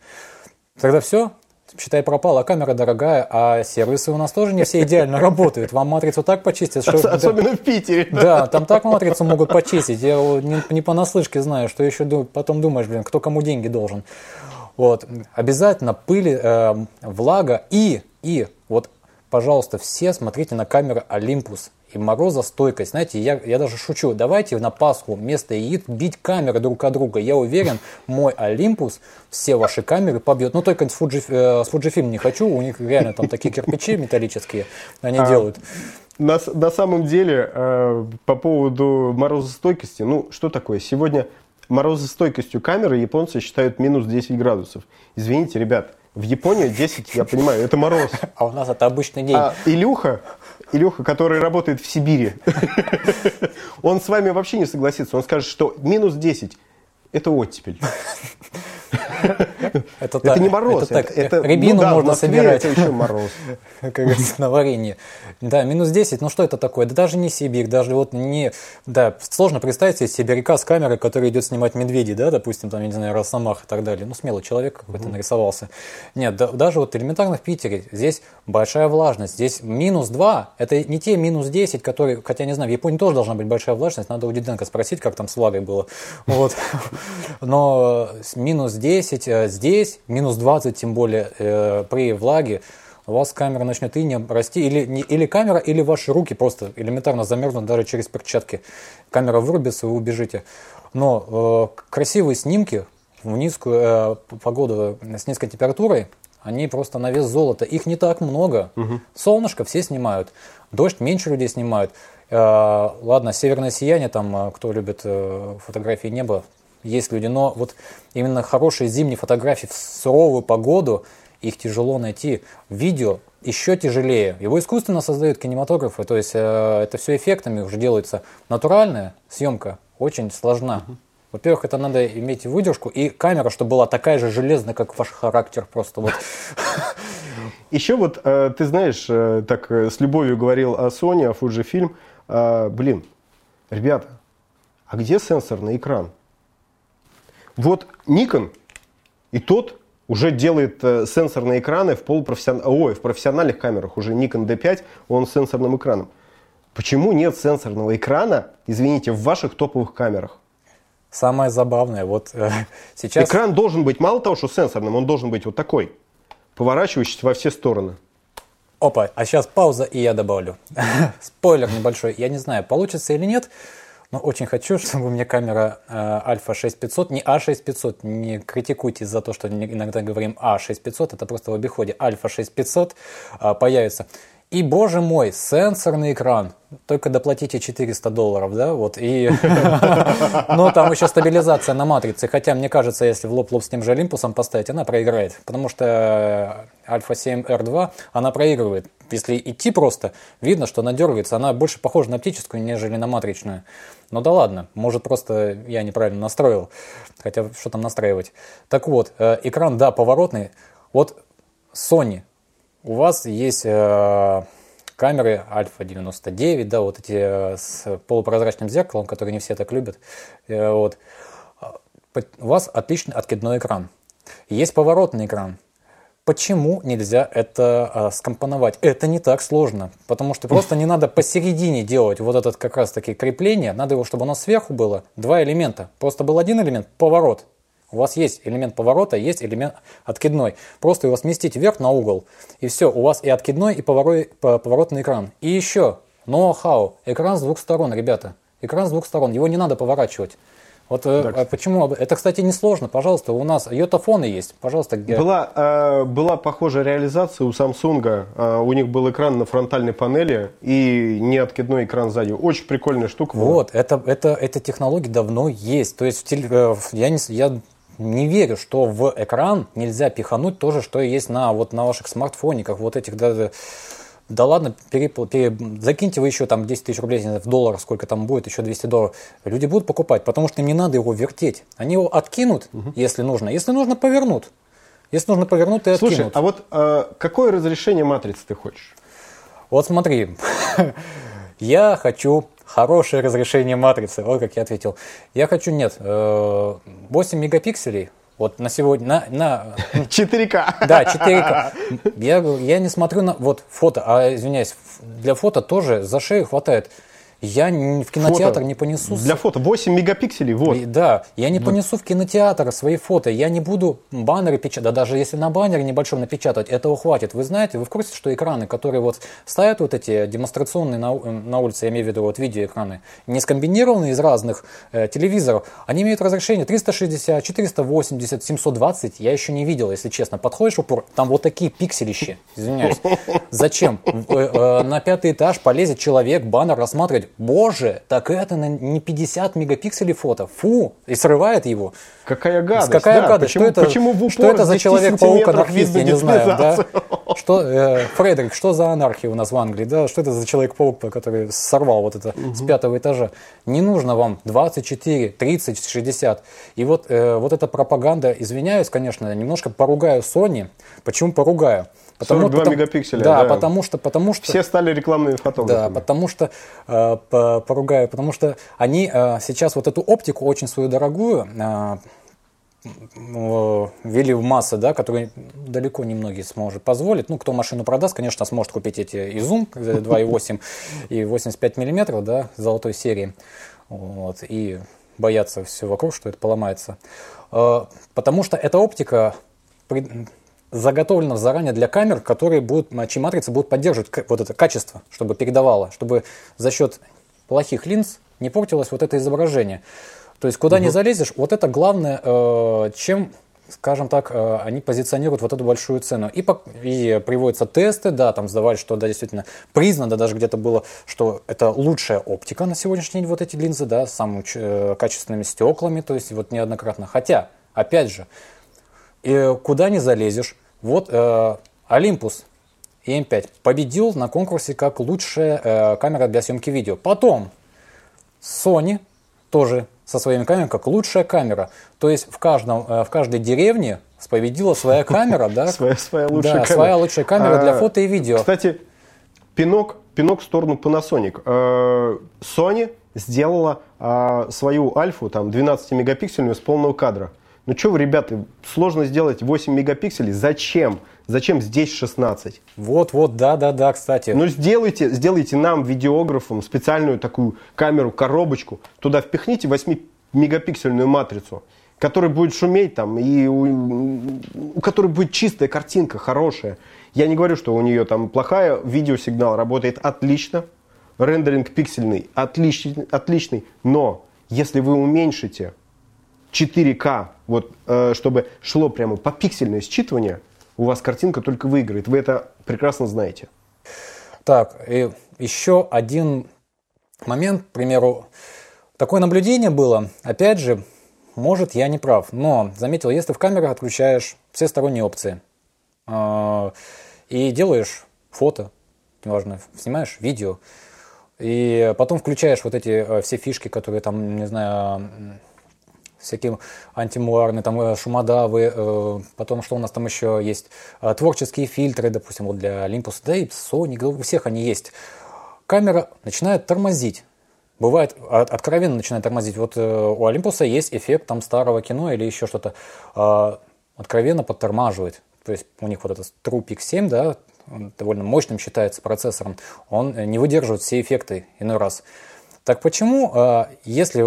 тогда все, считай, пропала, камера дорогая, а сервисы у нас тоже не все идеально работают. Вам матрицу так почистят, что... Особенно в Питере. Да, там так матрицу могут почистить. Я не, не понаслышке знаю, что еще потом думаешь, блин, кто кому деньги должен. Вот. Обязательно пыли, э, влага и, и, вот, пожалуйста, все смотрите на камеры Olympus и морозостойкость. Знаете, я, я даже шучу, давайте на Пасху вместо яиц бить камеры друг от друга. Я уверен, мой Олимпус все ваши камеры побьет. Ну, только с, Fuji, э, с Fujifilm не хочу, у них реально там такие кирпичи металлические они а, делают. На, на самом деле, э, по поводу морозостойкости, ну, что такое? Сегодня морозостойкостью камеры японцы считают минус 10 градусов. Извините, ребят, в Японии 10, я понимаю, это мороз. А у нас это обычный день. А Илюха Илюха, который работает в Сибири, он с вами вообще не согласится. Он скажет, что минус 10 – это оттепель. Это, это не мороз. Это, так, это, рябину ну, да, можно собирать. Это еще мороз. Как говорится, на варенье. Да, минус 10, ну что это такое? Да даже не Сибирь, даже вот не... Да, сложно представить себе сибиряка с камерой, который идет снимать медведей, да, допустим, там, я не знаю, Росомах и так далее. Ну, смелый человек какой-то нарисовался. Нет, да, даже вот элементарно в Питере здесь большая влажность. Здесь минус 2, это не те минус 10, которые, хотя, не знаю, в Японии тоже должна быть большая влажность, надо у Диденко спросить, как там с влагой было. Вот. Но минус 10, э, здесь минус 20, тем более э, при влаге, у вас камера начнет инем расти, или, не, или камера, или ваши руки просто элементарно замерзнут даже через перчатки. Камера вырубится, вы убежите. Но э, красивые снимки в низкую э, погоду с низкой температурой, они просто на вес золота. Их не так много. Угу. Солнышко все снимают, дождь меньше людей снимают. Э, ладно, северное сияние, там, э, кто любит э, фотографии неба, есть люди, но вот именно хорошие зимние фотографии в суровую погоду, их тяжело найти. Видео еще тяжелее. Его искусственно создают кинематографы, то есть э, это все эффектами уже делается. Натуральная съемка очень сложна. Во-первых, это надо иметь выдержку и камера, чтобы была такая же железная, как ваш характер просто вот. Еще вот, э, ты знаешь, э, так э, с любовью говорил о Sony, о Fujifilm. Э, блин, ребята, а где сенсорный экран? Вот Nikon и тот уже делает э, сенсорные экраны в, полупрофессион... Ой, в профессиональных камерах. Уже Nikon D5, он с сенсорным экраном. Почему нет сенсорного экрана, извините, в ваших топовых камерах? Самое забавное, вот э, сейчас... Экран должен быть, мало того, что сенсорным, он должен быть вот такой, поворачивающийся во все стороны. Опа, а сейчас пауза, и я добавлю. Спойлер небольшой. Я не знаю, получится или нет, но очень хочу, чтобы меня камера э, Альфа 6500, не А6500, не критикуйте за то, что иногда говорим А6500, это просто в обиходе, Альфа 6500 э, появится. И, боже мой, сенсорный экран. Только доплатите 400 долларов, да, вот, и... Ну, там еще стабилизация на матрице, хотя, мне кажется, если в лоб-лоб с тем же Олимпусом поставить, она проиграет, потому что Альфа 7 R2, она проигрывает. Если идти просто, видно, что она дергается, она больше похожа на оптическую, нежели на матричную. Ну да ладно, может просто я неправильно настроил, хотя что там настраивать. Так вот, э, экран, да, поворотный. Вот Sony, у вас есть э, камеры Альфа 99, да, вот эти э, с полупрозрачным зеркалом, которые не все так любят. Вот. У вас отличный откидной экран. Есть поворотный экран. Почему нельзя это а, скомпоновать? Это не так сложно, потому что просто не надо посередине делать вот этот как раз таки крепление, надо его, чтобы оно сверху было, два элемента. Просто был один элемент, поворот. У вас есть элемент поворота, есть элемент откидной. Просто его сместить вверх на угол, и все, у вас и откидной, и поворотный экран. И еще, ноу-хау, экран с двух сторон, ребята. Экран с двух сторон, его не надо поворачивать. Вот э, Да, почему? Это, кстати, несложно. Пожалуйста, у нас йотафоны есть. Пожалуйста, ге- Была, э, была похожая реализация у Samsung. Э, у них был экран на фронтальной панели и неоткидной экран сзади. Очень прикольная штука. была. Вот, это, это, эта технология давно есть. То есть я, не, я не верю, что в экран нельзя пихануть то же, что и есть на, вот, на ваших смартфониках, вот этих, да, да, ладно, перепл- пере- закиньте вы еще там 10 тысяч рублей, в долларах, сколько там будет, еще 200 долларов. Люди будут покупать, потому что им не надо его вертеть. Они его откинут, если нужно. Если нужно, повернут. Если нужно повернуть, и Слушай, откинут. а вот э, какое разрешение матрицы ты хочешь? Вот смотри, я хочу хорошее разрешение матрицы. Вот как я ответил. Я хочу, нет, э, 8 мегапикселей. Вот на сегодня, на, на 4К. да, 4К. Я, я не смотрю на вот фото, а извиняюсь, для фото тоже за шею хватает. Я в кинотеатр Фото. не понесу. Для фото 8 мегапикселей, вот. и- Да, я не понесу в кинотеатр свои фото, я не буду баннеры печатать, да даже если на баннере небольшом напечатать, этого хватит. Вы знаете, вы в курсе, что экраны, которые вот ставят вот эти демонстрационные на, у- на улице, я имею в виду вот видеоэкраны, не скомбинированные из разных э, телевизоров, они имеют разрешение 360, 480, 720, я еще не видел, если честно. Подходишь в упор, там вот такие пикселищи, извиняюсь. Зачем? Э, э, На пятый этаж полезет человек, баннер рассматривать. Боже, так это не 50 мегапикселей фото. Фу! И срывает его. Какая гадость. Какая да. гадость? Почему, что это, почему в упор что это за 10 человек-паук анархист, я не знаю, да? Что, э, Фредерик, что за анархия у нас в Англии, да? Что это за человек-паук, который сорвал вот это с пятого этажа? Не нужно вам 24, 30, 60. И вот, э, вот эта пропаганда, извиняюсь, конечно, немножко поругаю Sony. Почему поругаю? 42 мегапикселя, Да, да. потому что, потому что... Все стали рекламными Да, фотографами. потому что, э, по- поругаю, потому что они э, сейчас вот эту оптику очень свою дорогую э, э, ввели в массы, да, которые далеко не многие сможет позволить. Ну, кто машину продаст, конечно, сможет купить эти и Zoom э, 2.8 и 85 миллиметров, да, золотой серии. Вот, и боятся все вокруг, что это поломается. Э, Потому что эта оптика заготовлена заранее для камер, которые будут, чьи матрицы будут поддерживать вот это качество, чтобы передавало, чтобы за счет плохих линз не портилось вот это изображение. То есть куда не залезешь, вот это главное, э, чем, скажем так, э, они позиционируют вот эту большую цену. И, пок- и приводятся тесты, да, там сдавали, что да, действительно признано, даже где-то было, что это лучшая оптика на сегодняшний день, вот эти линзы, да, с самыми э, качественными стеклами, то есть вот неоднократно. Хотя, опять же, и куда не залезешь. Вот э, Olympus EM5 победил на конкурсе как лучшая э, камера для съемки видео. Потом Sony тоже со своими камерами как лучшая камера. То есть в, каждом, э, в каждой деревне победила своя камера, да? Своя, своя лучшая да, камера. своя лучшая камера для А, фото и видео. Кстати, пинок, пинок в сторону Panasonic. Э, Sony сделала а, свою альфу, там, 12-мегапиксельную с полного кадра. Ну что вы, ребята, сложно сделать 8 мегапикселей. Зачем? Зачем здесь 16? Вот, вот, да, да, да, кстати. Ну сделайте, сделайте нам, видеографам, специальную такую камеру, коробочку. Туда впихните 8-мегапиксельную матрицу, которая будет шуметь там, и у, у которой будет чистая картинка, хорошая. Я не говорю, что у нее там плохая, видеосигнал работает отлично, рендеринг пиксельный отличный, отличный, но если вы уменьшите 4К, вот, э, чтобы шло прямо по пиксельное считывание, у вас картинка только выиграет. Вы это прекрасно знаете. Так, и еще один момент, к примеру, такое наблюдение было, опять же, может, я не прав, но заметил, если в камерах отключаешь все сторонние опции э, и делаешь фото, неважно, снимаешь видео, и потом включаешь вот эти э, все фишки, которые там, не знаю, м, всякие антимуарные, там э, шумодавы, э, потом что у нас там еще есть, э, творческие фильтры, допустим, вот для Olympus, да и Sony, у всех они есть. Камера начинает тормозить. Бывает, от- откровенно начинает тормозить. Вот у Олимпуса есть эффект там старого кино или еще что-то. э, откровенно подтормаживает. То есть у них вот этот TruePic 7, да, довольно мощным считается процессором, он не выдерживает все эффекты иной раз. Так почему, если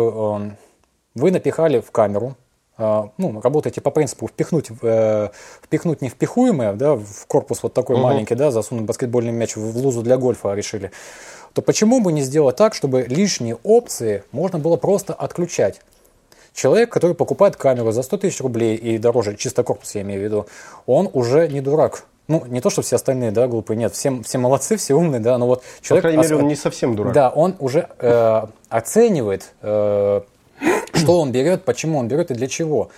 вы напихали в камеру, э, ну, работаете по принципу впихнуть, э, впихнуть невпихуемое, да, в корпус вот такой маленький, да, засунуть баскетбольный мяч в лузу для гольфа решили, то почему бы не сделать так, чтобы лишние опции можно было просто отключать? человек, который покупает камеру за 100 тысяч рублей и дороже, чисто корпус я имею в виду, он уже не дурак. Ну, не то, что все остальные, да, глупые, нет, все, все молодцы, все умные, да, но вот человек... По крайней мере, он не совсем дурак. Да, он уже э, оценивает, э, что он берет, почему он берет и для чего.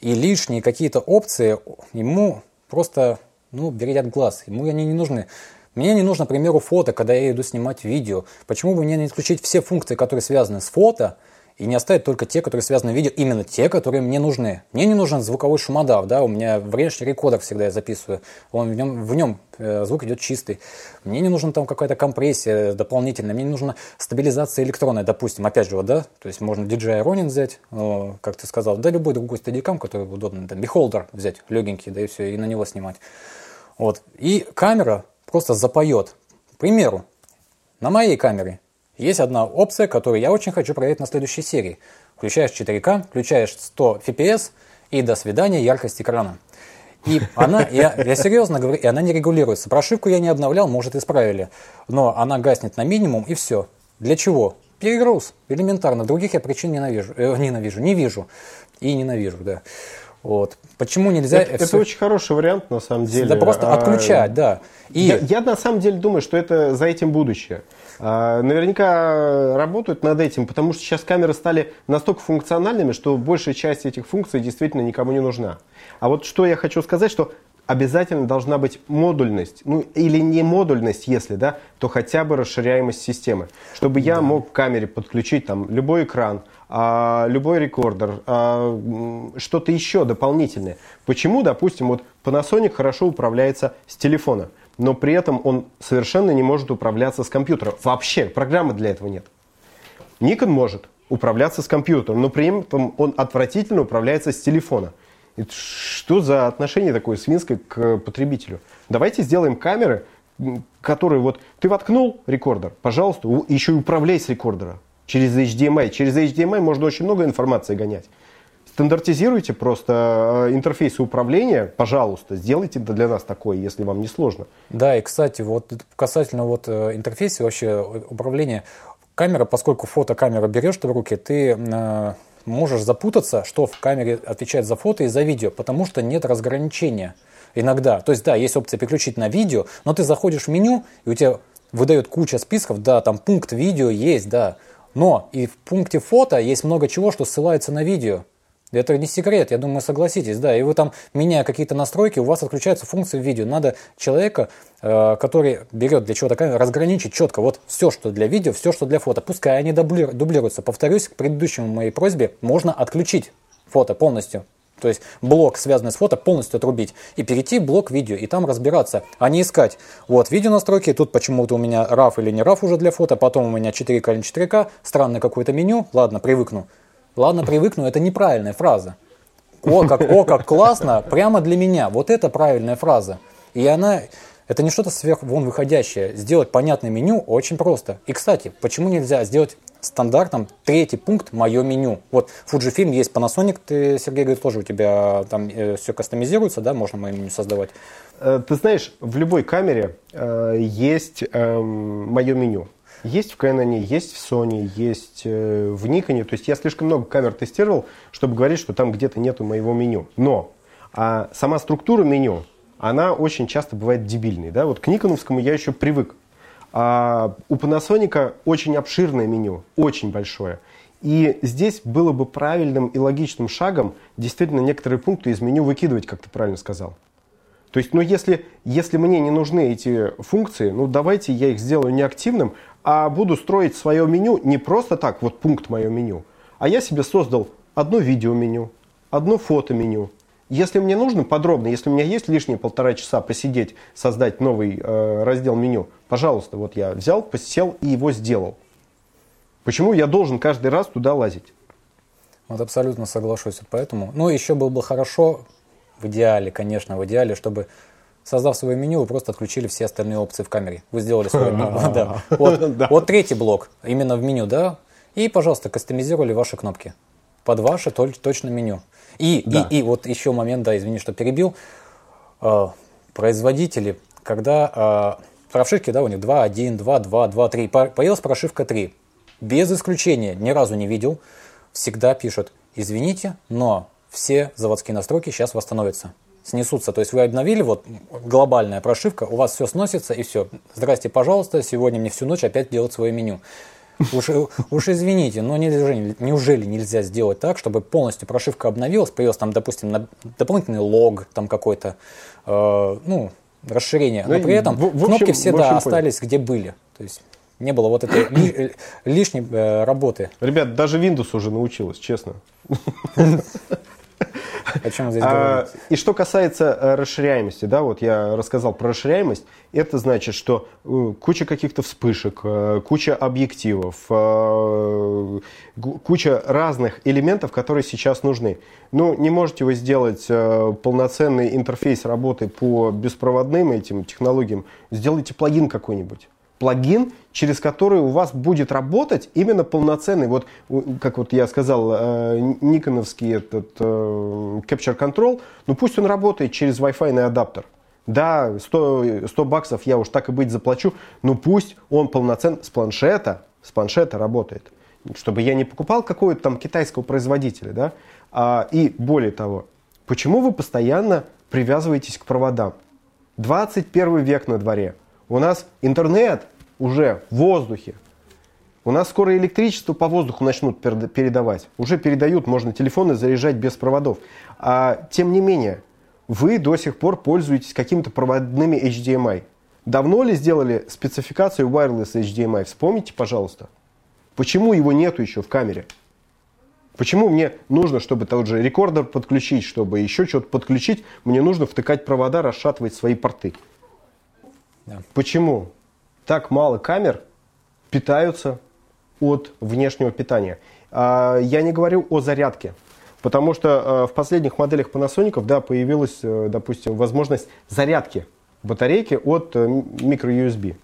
И лишние какие-то опции ему просто, ну, берет глаз, ему они не нужны. Мне не нужно, к примеру, фото, когда я иду снимать видео. Почему бы мне не исключить все функции, которые связаны с фото, и не оставить только те, которые связаны видео, именно те, которые мне нужны. Мне не нужен звуковой шумодав, да, у меня внешний рекордер всегда я записываю, он, в нем, в нем э, звук идет чистый. Мне не нужна там какая-то компрессия дополнительная, мне не нужна стабилизация электронная, допустим, опять же, вот, да, то есть можно DJI Ronin взять, как ты сказал, да, любой другой стадикам, который удобно, там, Beholder взять, легенький, да, и все, и на него снимать. Вот, и камера просто запоет. К примеру, на моей камере есть одна опция, которую я очень хочу проверить на следующей серии. Включаешь 4К, включаешь 100 FPS и до свидания яркость экрана. И она, я, я серьезно говорю, и она не регулируется. Прошивку я не обновлял, может исправили. Но она гаснет на минимум и все. Для чего? Перегруз. Элементарно. Других я причин ненавижу. Э, ненавижу. Не вижу. И ненавижу, да. Вот. Почему нельзя... Это, это очень хороший вариант, на самом деле. Да просто отключать, да. И... Я, я на самом деле думаю, что это за этим будущее. А, наверняка работают над этим, потому что сейчас камеры стали настолько функциональными, что большая часть этих функций действительно никому не нужна. А вот что я хочу сказать, что обязательно должна быть модульность, ну или не модульность, если, да, то хотя бы расширяемость системы, чтобы я да. мог к камере подключить там любой экран, а, любой рекордер, а, что-то еще дополнительное. Почему, допустим, вот Panasonic хорошо управляется с телефона? Но при этом он совершенно не может управляться с компьютера. Вообще, программы для этого нет. Nikon может управляться с компьютером, но при этом он отвратительно управляется с телефона. Это что за отношение такое свинское к потребителю? Давайте сделаем камеры, которые вот ты воткнул рекордер, пожалуйста, еще и управляй с рекордера через HDMI. Через HDMI можно очень много информации гонять. Стандартизируйте просто э, интерфейсы управления, пожалуйста, сделайте для нас такое, если вам не сложно. Да, и, кстати, вот касательно вот э, интерфейса вообще э, управления, камера, поскольку фотокамера берешь ты в руки, ты можешь запутаться, что в камере отвечает за фото и за видео, потому что нет разграничения иногда. То есть, да, есть опция переключить на видео, но ты заходишь в меню, и у тебя выдает куча списков, да, там пункт видео есть, да, но и в пункте фото есть много чего, что ссылается на видео. Это не секрет, я думаю, согласитесь, да. И вы там, меняя какие-то настройки, у вас отключаются функции видео. Надо человека, э, который берет для чего-то камеру, разграничить четко. Вот все, что для видео, все, что для фото. Пускай они дублируются. Повторюсь, к предыдущему моей просьбе, можно отключить фото полностью. То есть блок, связанный с фото, полностью отрубить. И перейти в блок видео, и там разбираться, а не искать. Вот, видео настройки, тут почему-то у меня RAW или не RAW уже для фото, потом у меня 4К или 4К, странное какое-то меню, ладно, привыкну. Ладно, привыкну, это неправильная фраза. О, как, о, как классно, прямо для меня. Вот это правильная фраза. И она, это не что-то сверх вон выходящее. Сделать понятное меню очень просто. И, кстати, почему нельзя сделать стандартом третий пункт «Мое меню». Вот Fujifilm есть Panasonic, ты, Сергей говорит, тоже у тебя там э, все кастомизируется, да, можно мое меню создавать? Э, ты знаешь, в любой камере э, есть э, мое меню. Есть в Canon, есть в Sony, есть э, в Nikon. То есть я слишком много камер тестировал, чтобы говорить, что там где-то нету моего меню. Но а сама структура меню, она очень часто бывает дебильной. Да? Вот к никоновскому я еще привык. А у Panasonic очень обширное меню, очень большое. И здесь было бы правильным и логичным шагом действительно некоторые пункты из меню выкидывать, как ты правильно сказал. То есть, ну, если, если мне не нужны эти функции, ну, давайте я их сделаю неактивным, а буду строить свое меню не просто так, вот пункт мое меню, а я себе создал одно видеоменю, одно фотоменю. Если мне нужно подробно, если у меня есть лишние полтора часа посидеть, создать новый э, раздел меню, пожалуйста, вот я взял, посел и его сделал. Почему я должен каждый раз туда лазить? Вот абсолютно соглашусь. Поэтому, ну, еще было бы хорошо, в идеале, конечно, в идеале, чтобы создав свое меню, вы просто отключили все остальные опции в камере. Вы сделали свое меню. да. Вот, да. вот третий блок, именно в меню, да. И, пожалуйста, кастомизировали ваши кнопки под ваше точно меню. И, да. и, и вот еще момент, да, извини, что перебил. Э, производители, когда э, прошивки, да, у них 2.1, 2, 2, 2, 3, появилась прошивка 3. Без исключения, ни разу не видел, всегда пишут извините, но все заводские настройки сейчас восстановятся снесутся. То есть вы обновили, вот глобальная прошивка, у вас все сносится и все. Здрасте, пожалуйста, сегодня мне всю ночь опять делать свое меню. Уж, уж извините, но неужели, неужели нельзя сделать так, чтобы полностью прошивка обновилась, появился там, допустим, дополнительный лог там какой-то, э, ну, расширение, но при этом в, в общем, кнопки все да, остались где были. То есть не было вот этой ли, лишней э, работы. Ребят, даже Windows уже научилась, честно. О чем здесь а, И что касается э, расширяемости, да, вот я рассказал про расширяемость, это значит, что э, куча каких-то вспышек, э, куча объективов, куча разных элементов, которые сейчас нужны. Ну, не можете вы сделать полноценный интерфейс работы по беспроводным этим технологиям, сделайте плагин какой-нибудь плагин, через который у вас будет работать именно полноценный, вот как вот я сказал, э, никоновский этот э, Capture Control, ну пусть он работает через Wi-Fi адаптер. Да, 100, 100 баксов я уж так и быть заплачу, но пусть он полноценно с планшета, с планшета работает. Чтобы я не покупал какого-то там китайского производителя, да. А, и более того, почему вы постоянно привязываетесь к проводам? 21 век на дворе – у нас интернет уже в воздухе. У нас скоро электричество по воздуху начнут передавать. Уже передают, можно телефоны заряжать без проводов. А тем не менее, вы до сих пор пользуетесь какими-то проводными HDMI. Давно ли сделали спецификацию wireless HDMI? Вспомните, пожалуйста. Почему его нету еще в камере? Почему мне нужно, чтобы тот же рекордер подключить, чтобы еще что-то подключить, мне нужно втыкать провода, расшатывать свои порты? Да. Почему так мало камер питаются от внешнего питания? А, я не говорю о зарядке. Потому что а, в последних моделях Panasonic да, появилась, э, допустим, возможность зарядки батарейки от э, микро-USB.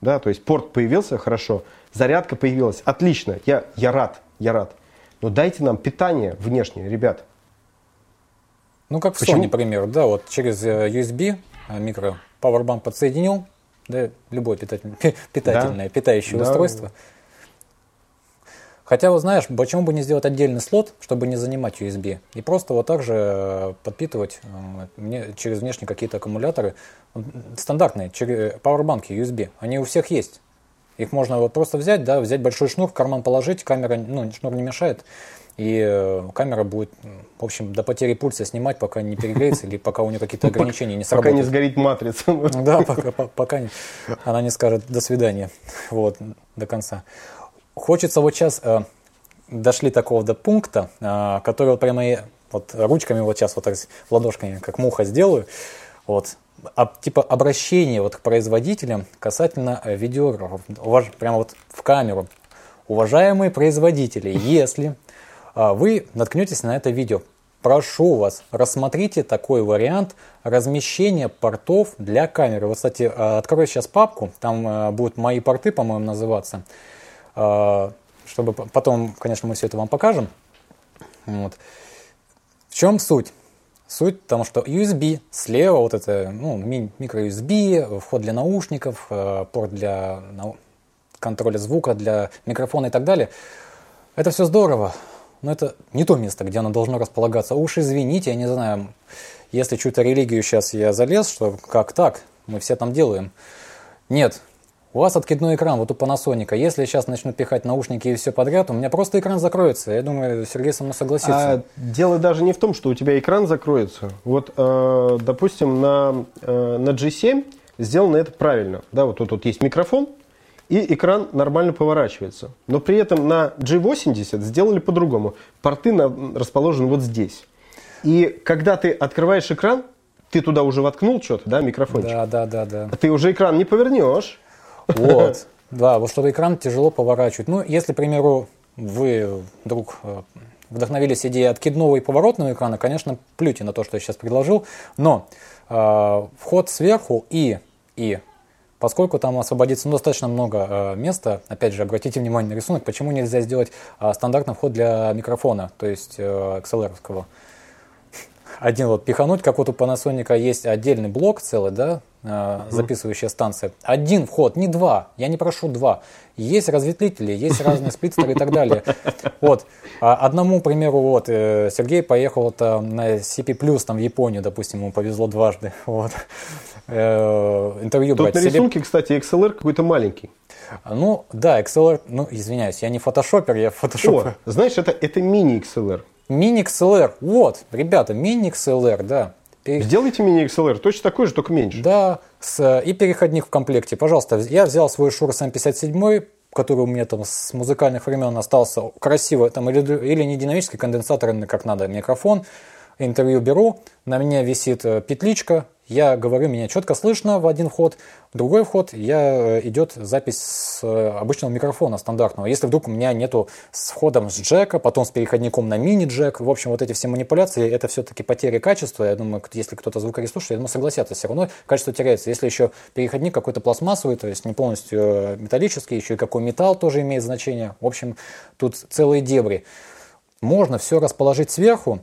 Да, то есть порт появился, хорошо, зарядка появилась, отлично, я, я рад, я рад. Но дайте нам питание внешнее, ребят. Ну, как в Почему? Sony, например, да, вот через э, USB микро Powerbank подсоединил, да, любое питательное, питательное да. питающее да. устройство. Хотя, вот знаешь, почему бы не сделать отдельный слот, чтобы не занимать USB, и просто вот так же э, подпитывать э, через внешние какие-то аккумуляторы, стандартные, через пауэрбанки USB, они у всех есть. Их можно вот просто взять, да, взять большой шнур, в карман положить, камера, ну, шнур не мешает, и э, камера будет, в общем, до потери пульса снимать, пока не перегреется или пока у нее какие-то ограничения не сработают. Пока не сгорит матрица. Да, пока, пока она не скажет «до свидания» вот, до конца. Хочется вот сейчас, э, дошли такого до пункта, э, который вот прямо вот ручками вот сейчас вот так ладошками, как муха сделаю, вот, а, типа обращение вот к производителям касательно видеографов, прямо вот в камеру. Уважаемые производители, если вы наткнетесь на это видео. Прошу вас, рассмотрите такой вариант размещения портов для камеры. Вот, кстати, а, открою сейчас папку, там а, будут мои порты, по-моему, называться. Чтобы потом, конечно, мы все это вам покажем. Вот. В чем суть? Суть в том, что USB слева, вот это ну, микро-USB, вход для наушников, порт для контроля звука, для микрофона и так далее. Это все здорово, но это не то место, где оно должно располагаться. Уж извините, я не знаю, если чью-то религию сейчас я залез, что как так, мы все там делаем. Нет, у вас откидной экран, вот у Panasonic. Если я сейчас начну пихать наушники и все подряд, у меня просто экран закроется. Я думаю, Сергей со мной согласится. А, дело даже не в том, что у тебя экран закроется. Вот, э, допустим, на, э, на G7 сделано это правильно. Да, вот тут вот есть микрофон, и экран нормально поворачивается. Но при этом на G80 сделали по-другому. Порты на, расположены вот здесь. И когда ты открываешь экран, ты туда уже воткнул что-то, да, микрофончик? Да, да, да, да. А ты уже экран не повернешь. Вот. Да, вот чтобы экран тяжело поворачивать. Ну, если, к примеру, вы вдруг э, вдохновились идеей откидного и поворотного экрана, конечно, плюйте на то, что я сейчас предложил, но э, вход сверху и, и Поскольку там освободится ну, достаточно много э, места, опять же, обратите внимание на рисунок, почему нельзя сделать э, стандартный вход для микрофона, то есть э, XLR-овского. один вот пихануть, как вот у Panasonic есть отдельный блок целый, да, э, записывающая станция. Один вход, не два. Я не прошу два. Есть разветвители, есть разные сплиттеры и так далее. Вот. А одному, к примеру, вот, э, Сергей поехал там на CP+, там в Японию, допустим, ему повезло дважды. Вот. Э, интервью Тут брать. на рисунке, кстати, XLR какой-то маленький. Ну, да, XLR, ну, извиняюсь, я не фотошопер, я фотошопер. О, знаешь, это, это мини-XLR. Мини XLR, вот, ребята, мини XLR, да. Пере- Сделайте мини-XLR, точно такой же, только меньше. Да, с, и переходник в комплекте. Пожалуйста, я взял свой Shure SM57, который у меня там с музыкальных времен остался красиво, там или, или не динамический конденсатор, а как надо, микрофон. Интервью беру, на мне висит э, петличка, я говорю, меня четко слышно в один вход, в другой вход я, э, идет запись с э, обычного микрофона стандартного. Если вдруг у меня нету с входом с джека, потом с переходником на мини-джек, в общем, вот эти все манипуляции, это все-таки потеря качества. Я думаю, если кто-то звукарь слушает, я думаю, согласятся, все равно качество теряется. Если еще переходник какой-то пластмассовый, то есть не полностью металлический, еще и какой металл тоже имеет значение. В общем, тут целые дебри. Можно все расположить сверху,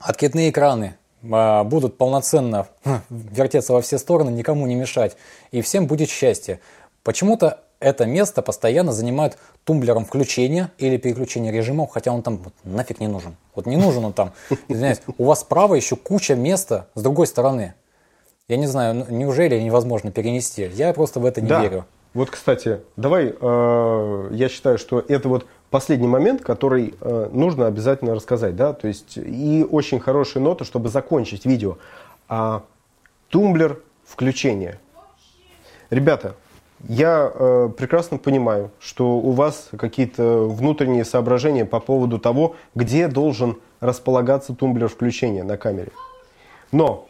откидные экраны а, будут полноценно вертеться во все стороны, никому не мешать, и всем будет счастье. Почему-то это место постоянно занимает тумблером включения или переключения режимов, хотя он там вот нафиг не нужен. Вот не нужен он там. Извиняюсь, у вас справа еще куча места с другой стороны. Я не знаю, неужели невозможно перенести? Я просто в это не да. верю. Вот, кстати, давай, э, я считаю, что это вот последний момент, который э, нужно обязательно рассказать, да, то есть и очень хорошая нота, чтобы закончить видео. А, тумблер включения. Ребята, я э, прекрасно понимаю, что у вас какие-то внутренние соображения по поводу того, где должен располагаться тумблер включения на камере. Но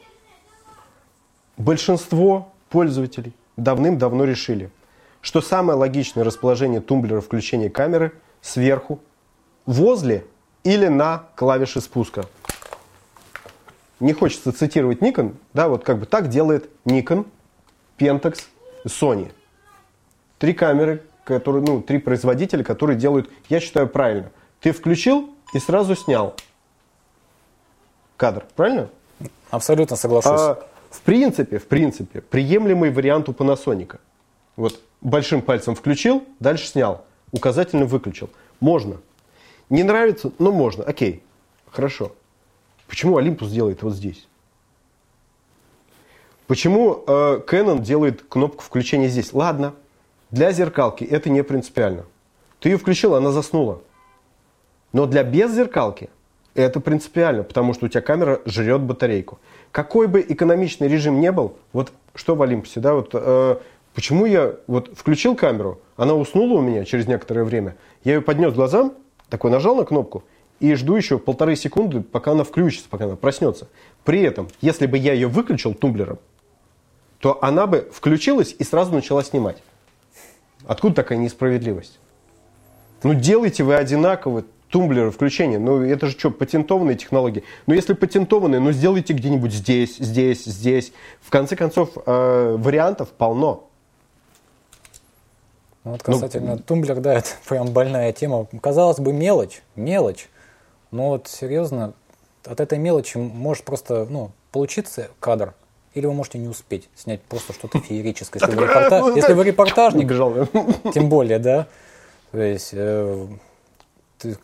большинство пользователей давным-давно решили, что самое логичное расположение тумблера включения камеры сверху, возле или на клавише спуска. Не хочется цитировать Nikon, да, вот как бы так делает Nikon, Pentax, Sony. Три камеры, которые, ну, три производителя, которые делают, я считаю, правильно. Ты включил и сразу снял кадр, правильно? Абсолютно соглашусь. А, в принципе, в принципе, приемлемый вариант у Panasonic. Вот большим пальцем включил, дальше снял, указательно выключил. Можно. Не нравится, но можно. Окей, хорошо. Почему Olympus делает вот здесь? Почему э, Canon делает кнопку включения здесь? Ладно, для зеркалки это не принципиально. Ты ее включил, она заснула. Но для без зеркалки это принципиально, потому что у тебя камера жрет батарейку. Какой бы экономичный режим не был, вот что в Олимпусе, да, вот э, почему я вот включил камеру, она уснула у меня через некоторое время, я ее поднес глазам, такой нажал на кнопку и жду еще полторы секунды, пока она включится, пока она проснется. При этом, если бы я ее выключил тумблером, то она бы включилась и сразу начала снимать. Откуда такая несправедливость? Ну делайте вы одинаково тумблеры включения. Ну это же что, патентованные технологии? Ну если патентованные, ну сделайте где-нибудь здесь, здесь, здесь. В конце концов, э, вариантов полно. Ну, вот касательно ну, тумблер, да, это прям больная тема. Казалось бы, мелочь, мелочь. Но вот серьезно, от этой мелочи может просто ну, получиться кадр, или вы можете не успеть снять просто что-то феерическое. Если вы, репорта... Если вы репортажник, тем более, да. То есть, э,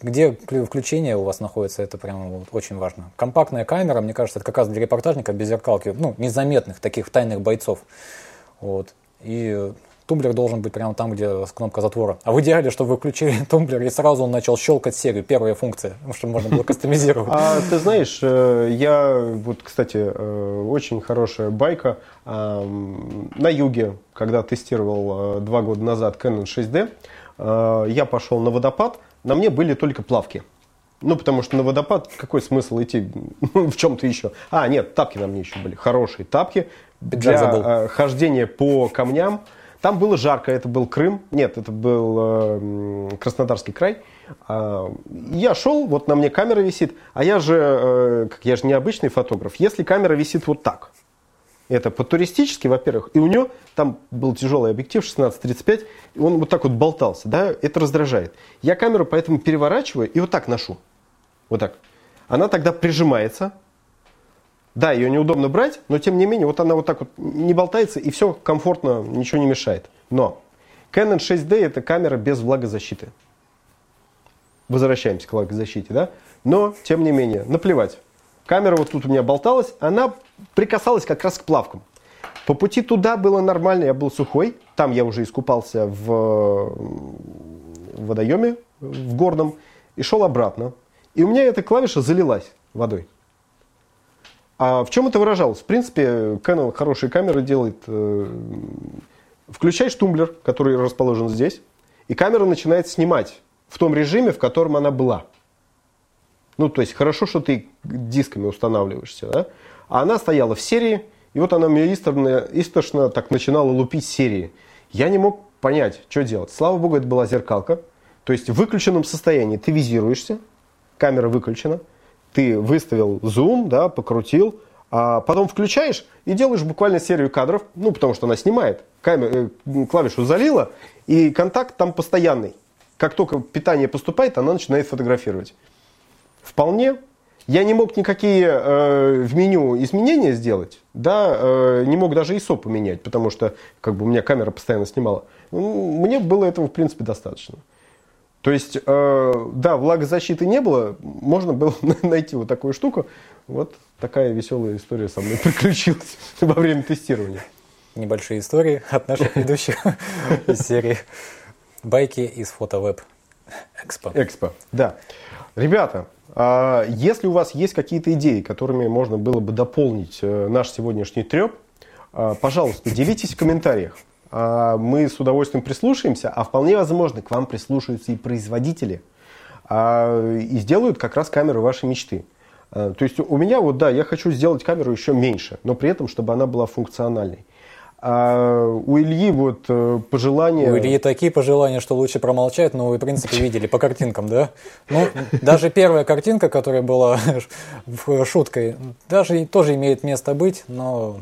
где включение у вас находится, это прям вот очень важно. Компактная камера, мне кажется, это как раз для репортажника без зеркалки, ну, незаметных, таких тайных бойцов. Вот. И тумблер должен быть прямо там, где кнопка затвора. А в идеале, чтобы вы включили тумблер, и сразу он начал щелкать серию, первая функция, чтобы можно было кастомизировать. А ты знаешь, я, вот, кстати, очень хорошая байка на юге, когда тестировал два года назад Canon 6D, я пошел на водопад, на мне были только плавки. Ну, потому что на водопад какой смысл идти в чем-то еще? А, нет, тапки на мне еще были. Хорошие тапки для забыл. хождения по камням. Там было жарко, это был Крым, нет, это был э, Краснодарский край. Э, я шел, вот на мне камера висит, а я же, э, я же необычный фотограф. Если камера висит вот так, это по-туристически, во-первых, и у нее там был тяжелый объектив 16-35, и он вот так вот болтался, да, это раздражает. Я камеру поэтому переворачиваю и вот так ношу, вот так. Она тогда прижимается, Да, ее неудобно брать, но тем не менее, вот она вот так вот не болтается, и все комфортно, ничего не мешает. Но Canon 6D это камера без влагозащиты. Возвращаемся к влагозащите, да? Но, тем не менее, наплевать. Камера вот тут у меня болталась, она прикасалась как раз к плавкам. По пути туда было нормально, я был сухой. Там я уже искупался в водоеме, в горном, и шел обратно. И у меня эта клавиша залилась водой. А в чем это выражалось? В принципе, Canon хорошие камеры делает. Э, включаешь тумблер, который расположен здесь, и камера начинает снимать в том режиме, в котором она была. Ну, то есть хорошо, что ты дисками устанавливаешься, да? А она стояла в серии, и вот она мне истошно, истошно так начинала лупить серии. Я не мог понять, что делать. Слава богу, это была зеркалка. То есть в выключенном состоянии ты визируешься, камера выключена, ты выставил зум, да, покрутил, а потом включаешь и делаешь буквально серию кадров, ну, потому что она снимает, камеру, э, клавишу залила, и контакт там постоянный. Как только питание поступает, она начинает фотографировать. Вполне. Я не мог никакие э, в меню изменения сделать, да, э, не мог даже ISO поменять, потому что как бы у меня камера постоянно снимала. Мне было этого, в принципе, достаточно. То есть, э, да, влагозащиты не было, можно было найти вот такую штуку. Вот такая веселая история со мной приключилась во время тестирования. Небольшие истории от наших ведущих из серии «Байки из фотовеб Экспо». Экспо, да. Ребята, а если у вас есть какие-то идеи, которыми можно было бы дополнить э, наш сегодняшний треп, а, пожалуйста, делитесь в комментариях. А, мы с удовольствием прислушаемся, а вполне возможно, к вам прислушаются и производители, а, и сделают как раз камеры вашей мечты. А, то есть у меня вот, да, я хочу сделать камеру еще меньше, но при этом, чтобы она была функциональной. А у Ильи вот э, пожелания... У Ильи такие пожелания, что лучше промолчать, но вы, в принципе, видели по картинкам, да? Ну, даже первая картинка, которая была шуткой, даже тоже имеет место быть, но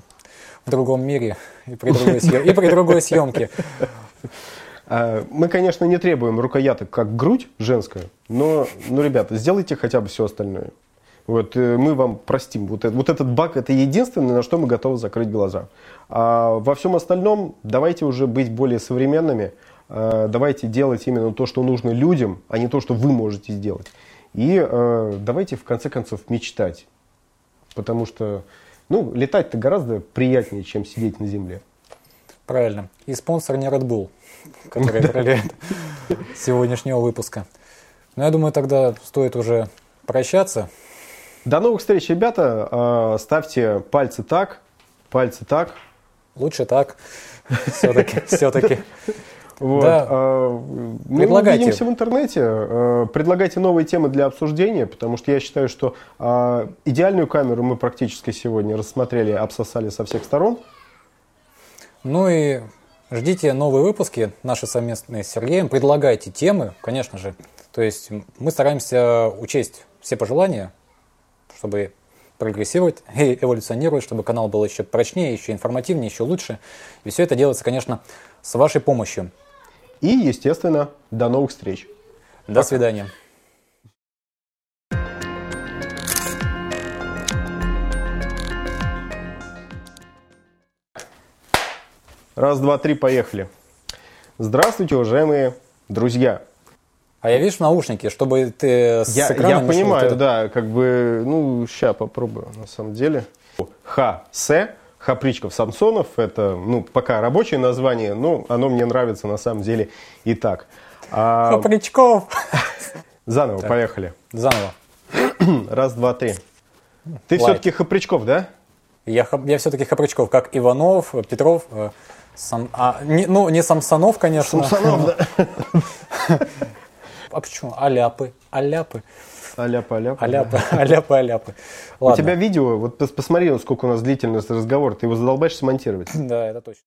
другом мире и при другой, съем... и при другой съемке. А, мы, конечно, не требуем рукояток, как грудь женская, но, ну, ребята, сделайте хотя бы все остальное. Вот, э, мы вам простим. Вот, вот этот баг – это единственное, на что мы готовы закрыть глаза. А во всем остальном давайте уже быть более современными. А, давайте делать именно то, что нужно людям, а не то, что вы можете сделать. И э, давайте, в конце концов, мечтать. Потому что ну, летать-то гораздо приятнее, чем сидеть на земле. Правильно. И спонсор не Red Bull, который управляет сегодняшнего выпуска. Но я думаю, тогда стоит уже прощаться. До новых встреч, ребята. А, ставьте пальцы так, пальцы так. Лучше так. Все-таки, все-таки. Вот. Да. А, мы предлагайте. увидимся в интернете. А, предлагайте новые темы для обсуждения, потому что я считаю, что а, идеальную камеру мы практически сегодня рассмотрели, обсосали со всех сторон. Ну и ждите новые выпуски наши совместные с Сергеем. Предлагайте темы, конечно же. То есть мы стараемся учесть все пожелания, чтобы прогрессировать и эволюционировать, чтобы канал был еще прочнее, еще информативнее, еще лучше. И все это делается, конечно, с вашей помощью. И, естественно, до новых встреч. До Пока. свидания. Раз, два, три, поехали. Здравствуйте, уважаемые друзья. А я видишь наушники, чтобы ты с я, экрана... Я понимаю, вот это... да, как бы, ну, сейчас попробую, на самом деле. Х, С, Хапричков Самсонов. Это, ну, пока рабочее название, но оно мне нравится на самом деле и так. А... Хапричков! Заново, так. поехали. Заново. Раз, два, три. Ты все-таки Хапричков, да? Я, я все-таки Хапричков, как Иванов, Петров, э, Сам, а, не, ну, не Самсонов, конечно. Самсонов, да. А почему? Аляпы, аляпы. Аляпы, аляпы, аляпы. У тебя видео, вот посмотри, сколько у нас длительность разговора, ты его задолбаешься монтировать. Да, это точно.